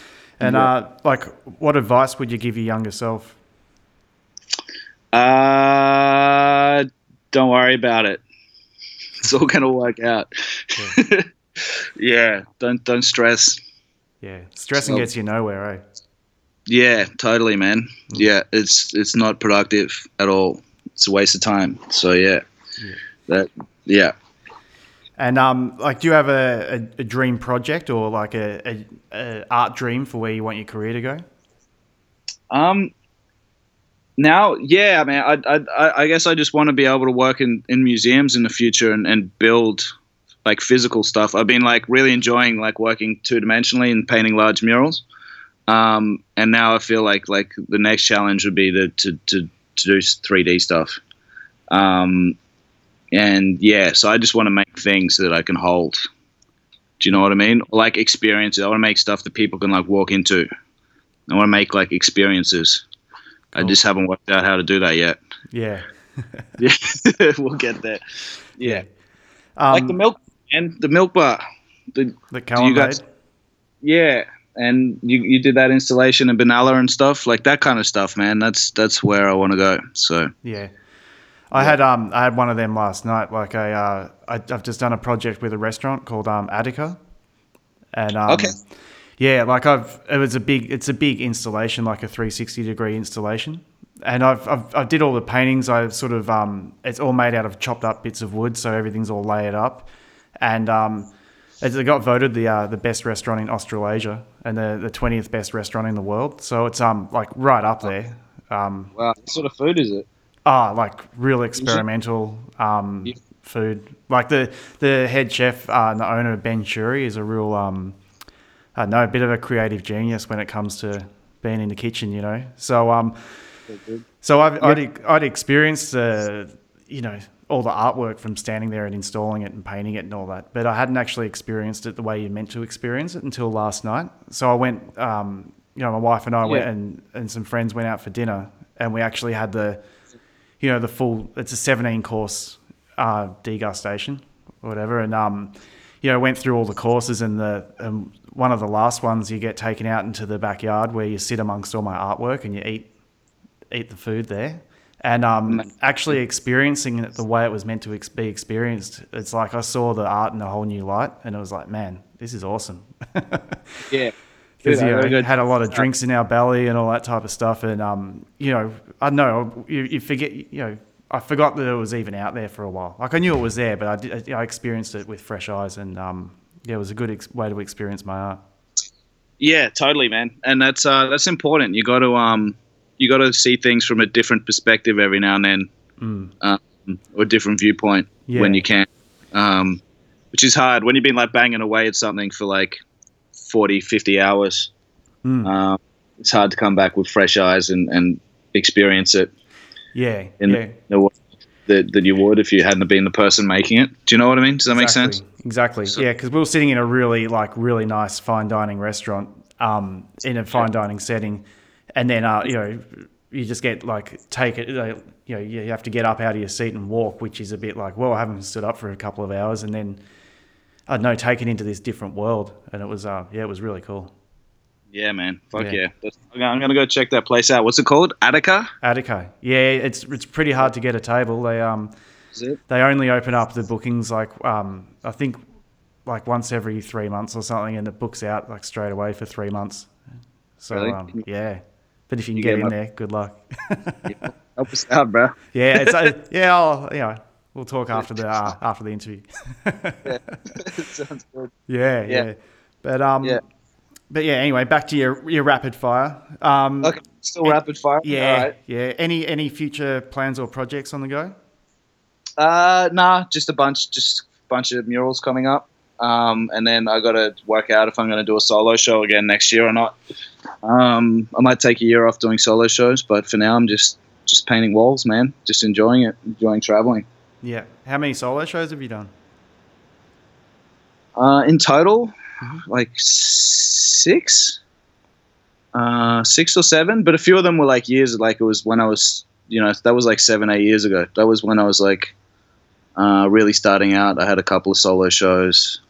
And uh, like, what advice would you give your younger self? uh, don't worry about it. It's all gonna work out. yeah, don't don't stress. Yeah, stressing So- gets you nowhere, eh? Yeah, totally, man. Yeah, it's it's not productive at all. It's a waste of time. So yeah, Yeah. that yeah. And um, like, do you have a, a, a dream project or like a, a, a art dream for where you want your career to go? Um. Now, yeah. I, I, I- I guess I just want to be able to work in, in museums in the future and, and build like physical stuff. I've been like really enjoying like working two dimensionally and painting large murals. Um, and now I feel like like the next challenge would be to to to, to do three D stuff. Um, and yeah, so I just want to make things that I can hold. Do you know what I mean? Like experiences. I want to make stuff that people can like walk into. I want to make like experiences. I just haven't worked out how to do that yet. Yeah. Yeah, we'll get there. Yeah, Um, like the milk and the milk bar. The, that Callum guys- yeah, and you you did that installation in Benalla and stuff like that kind of stuff, man. That's that's where I want to go. So Yeah. I had um I had one of them last night. Like I uh I, I've just done a project with a restaurant called um Attica, and um, Okay. yeah, like I've it was a big it's a big installation, like a 360 degree installation, and I've I've I did all the paintings. I've sort of um it's all made out of chopped up bits of wood, so everything's all layered up, and um it got voted the uh, the best restaurant in Australasia and the the 20th best restaurant in the world. So it's um like right up there. Um, wow, what sort of food is it? Ah, like real experimental um, Yeah. food. Like the the head chef uh, and the owner Ben Shewry is a real um, I know, a bit of a creative genius when it comes to being in the kitchen. You know, so um, so I've I'd, I'd experienced uh, you know all the artwork from standing there and installing it and painting it and all that, but I hadn't actually experienced it the way you're meant to experience it until last night. So I went, um, you know, my wife and I went and and some friends went out for dinner, and we actually had the you know the full it's a 17 course uh, degustation or whatever and um you know went through all the courses and the um, one of the last ones you get taken out into the backyard where you sit amongst all my artwork and you eat eat the food there. And um, actually experiencing it the way it was meant to ex- be experienced it's like i saw the art in a whole new light and it was like man this is awesome. Yeah, because you know, good. had a lot of drinks in our belly and all that type of stuff. And um, you know, I know you, you forget. You know, I forgot that it was even out there for a while. Like I knew it was there, but I did, I experienced it with fresh eyes, and um, yeah, it was a good ex- way to experience my art. yeah, totally, man. And that's uh, that's important. You got to um, you got to see things from a different perspective every now and then. Mm. um, or a different viewpoint Yeah. when you can, um, which is hard when you've been like banging away at something for like 40, 50 hours. Mm. Um, it's hard to come back with fresh eyes and, and experience it yeah. in yeah. the way that, that you would if you hadn't been the person making it. Do you know what I mean? Does that make sense? Exactly. So- yeah, because we were sitting in a really like really nice fine dining restaurant, um, in a fine dining setting, and then uh, you know, you just get like take it. You know, you have to get up out of your seat and walk, which is a bit like, well, I haven't stood up for a couple of hours, and then I don't know, taken into this different world, and it was uh, yeah, it was really cool. Yeah, man. Fuck Yeah. yeah. I'm gonna- go check that place out. What's it called? Attica? Attica, yeah, it's it's pretty hard to get a table. They um Is it? they only open up the bookings like um I think like once every three months or something, and it books out like straight away for three months. So Really? um, yeah, but if you can You get get in my- there, good luck. Help us out, bro. yeah, it's uh, yeah, I'll, yeah, we'll talk after the uh, after the interview. Sounds good. yeah, yeah, Yeah. but um, Yeah. but yeah. Anyway, back to your your rapid fire. Um, Okay, still rapid fire. yeah, All right. yeah. Any any future plans or projects on the go? Uh, nah, just a bunch, just a bunch of murals coming up. Um, and then I got to work out if I'm going to do a solo show again next year or not. Um, I might take a year off doing solo shows, but for now I'm just just painting walls, man. Just enjoying it, enjoying traveling. Yeah. How many solo shows have you done? Uh, in total, Mm-hmm. like six, uh, six or seven. But a few of them were like years. Like it was when I was, you know, that was like seven, eight years ago. That was when I was like uh, really starting out. I had a couple of solo shows.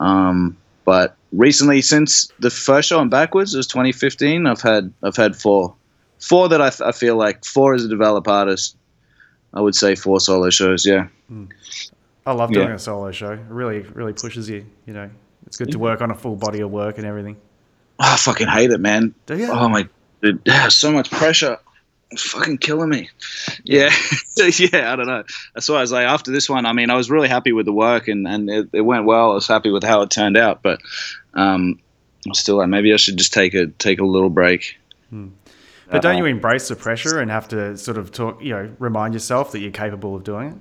Um, but recently, since the first show on Backwoods was 2015, I've had I've had four, four that I feel like four as a develop artist. I would say four solo shows. Yeah. Hmm. I love doing Yeah. a solo show. It really, really pushes you. You know, it's good to work on a full body of work and everything. Oh, I fucking hate it, man. Do you? Oh my, dude, so much pressure. It's fucking killing me. Yeah, yeah. I don't know. That's why I was like, after this one, I mean, I was really happy with the work and and it, it went well. I was happy with how it turned out, but um, I'm still like, maybe I should just take a take a little break. Hmm. But don't you embrace the pressure and have to sort of talk, you know, remind yourself that you're capable of doing it?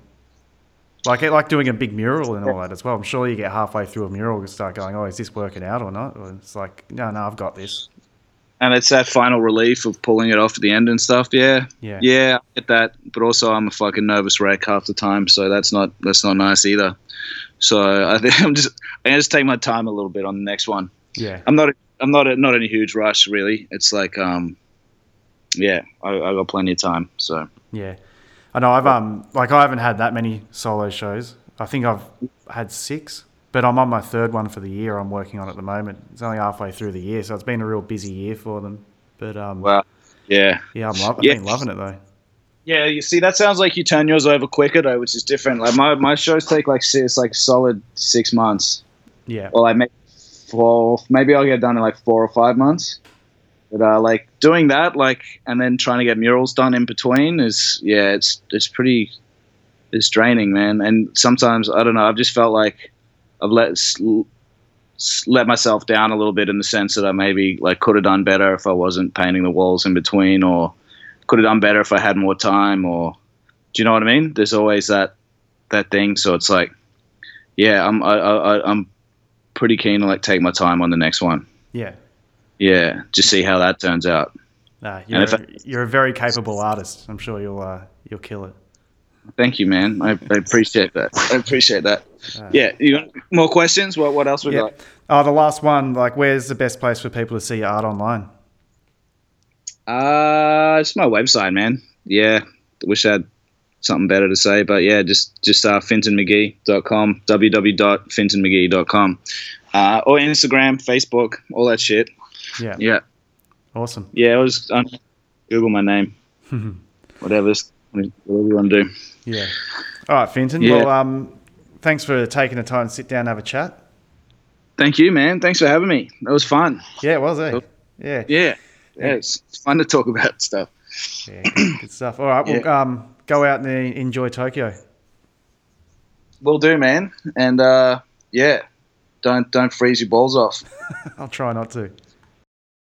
Like like doing a big mural and all that as well. I'm sure you get halfway through a mural and start going, "Oh, is this working out or not?" Or it's like, "No, no, I've got this." And it's that final relief of pulling it off at the end and stuff. Yeah, Yeah. yeah, I get that. But also, I'm a fucking nervous wreck half the time, so that's not that's not nice either. So I think I'm just I just take my time a little bit on the next one. Yeah. I'm not. I'm not. not in a huge rush, really. It's like, um, yeah, I, I got plenty of time. So Yeah. I know I've um like I haven't had that many solo shows. I think I've had 6, but I'm on my third one for the year I'm working on at the moment. It's only halfway through the year, so it's been a real busy year for them. But um well, yeah, yeah, I'm lo- I've Yeah. been loving it though. yeah. You see, that sounds like you turn yours over quicker though, which is different. Like my, my shows take like it's like solid six months, Yeah. Well, I maybe four. Maybe I'll get done in like four or five months. But uh, like doing that, like, and then trying to get murals done in between is, yeah, it's it's pretty, it's draining, man. And sometimes I don't know. I've just felt like I've let let myself down a little bit in the sense that I maybe like could have done better if I wasn't painting the walls in between, or could have done better if I had more time, or do you know what I mean? There's always that that thing. So it's like, yeah, I'm I, I, I'm pretty keen to like take my time on the next one. Yeah. Yeah, just see how that turns out. Nah, you're, a, you're a very capable artist. I'm sure you'll uh, you'll kill it. Thank you, man. I, I appreciate that. I appreciate that. Uh, Yeah, you got more questions? What what else we Yeah. got? Oh, the last one. Like, where's the best place for people to see your art online? Uh, it's my website, man. Yeah, wish I had something better to say, but yeah, just just uh, fintanmagee.com, www.fintanmagee.com, uh, or Instagram, Facebook, all that shit. Yeah. Yeah, Awesome. yeah. I was um, Google my name, whatever, whatever you want to do. Yeah. All right, Fintan. Yeah. Well, um, thanks for taking the time to sit down and have a chat. Thank you, man. Thanks for having me. That was fun. Yeah, it was, eh? Yeah. Yeah, yeah. It's, it's fun to talk about stuff. Yeah. Good, stuff. All right. Well, um, go out and enjoy Tokyo. Will do, man. And uh, yeah, don't don't freeze your balls off. I'll try not to.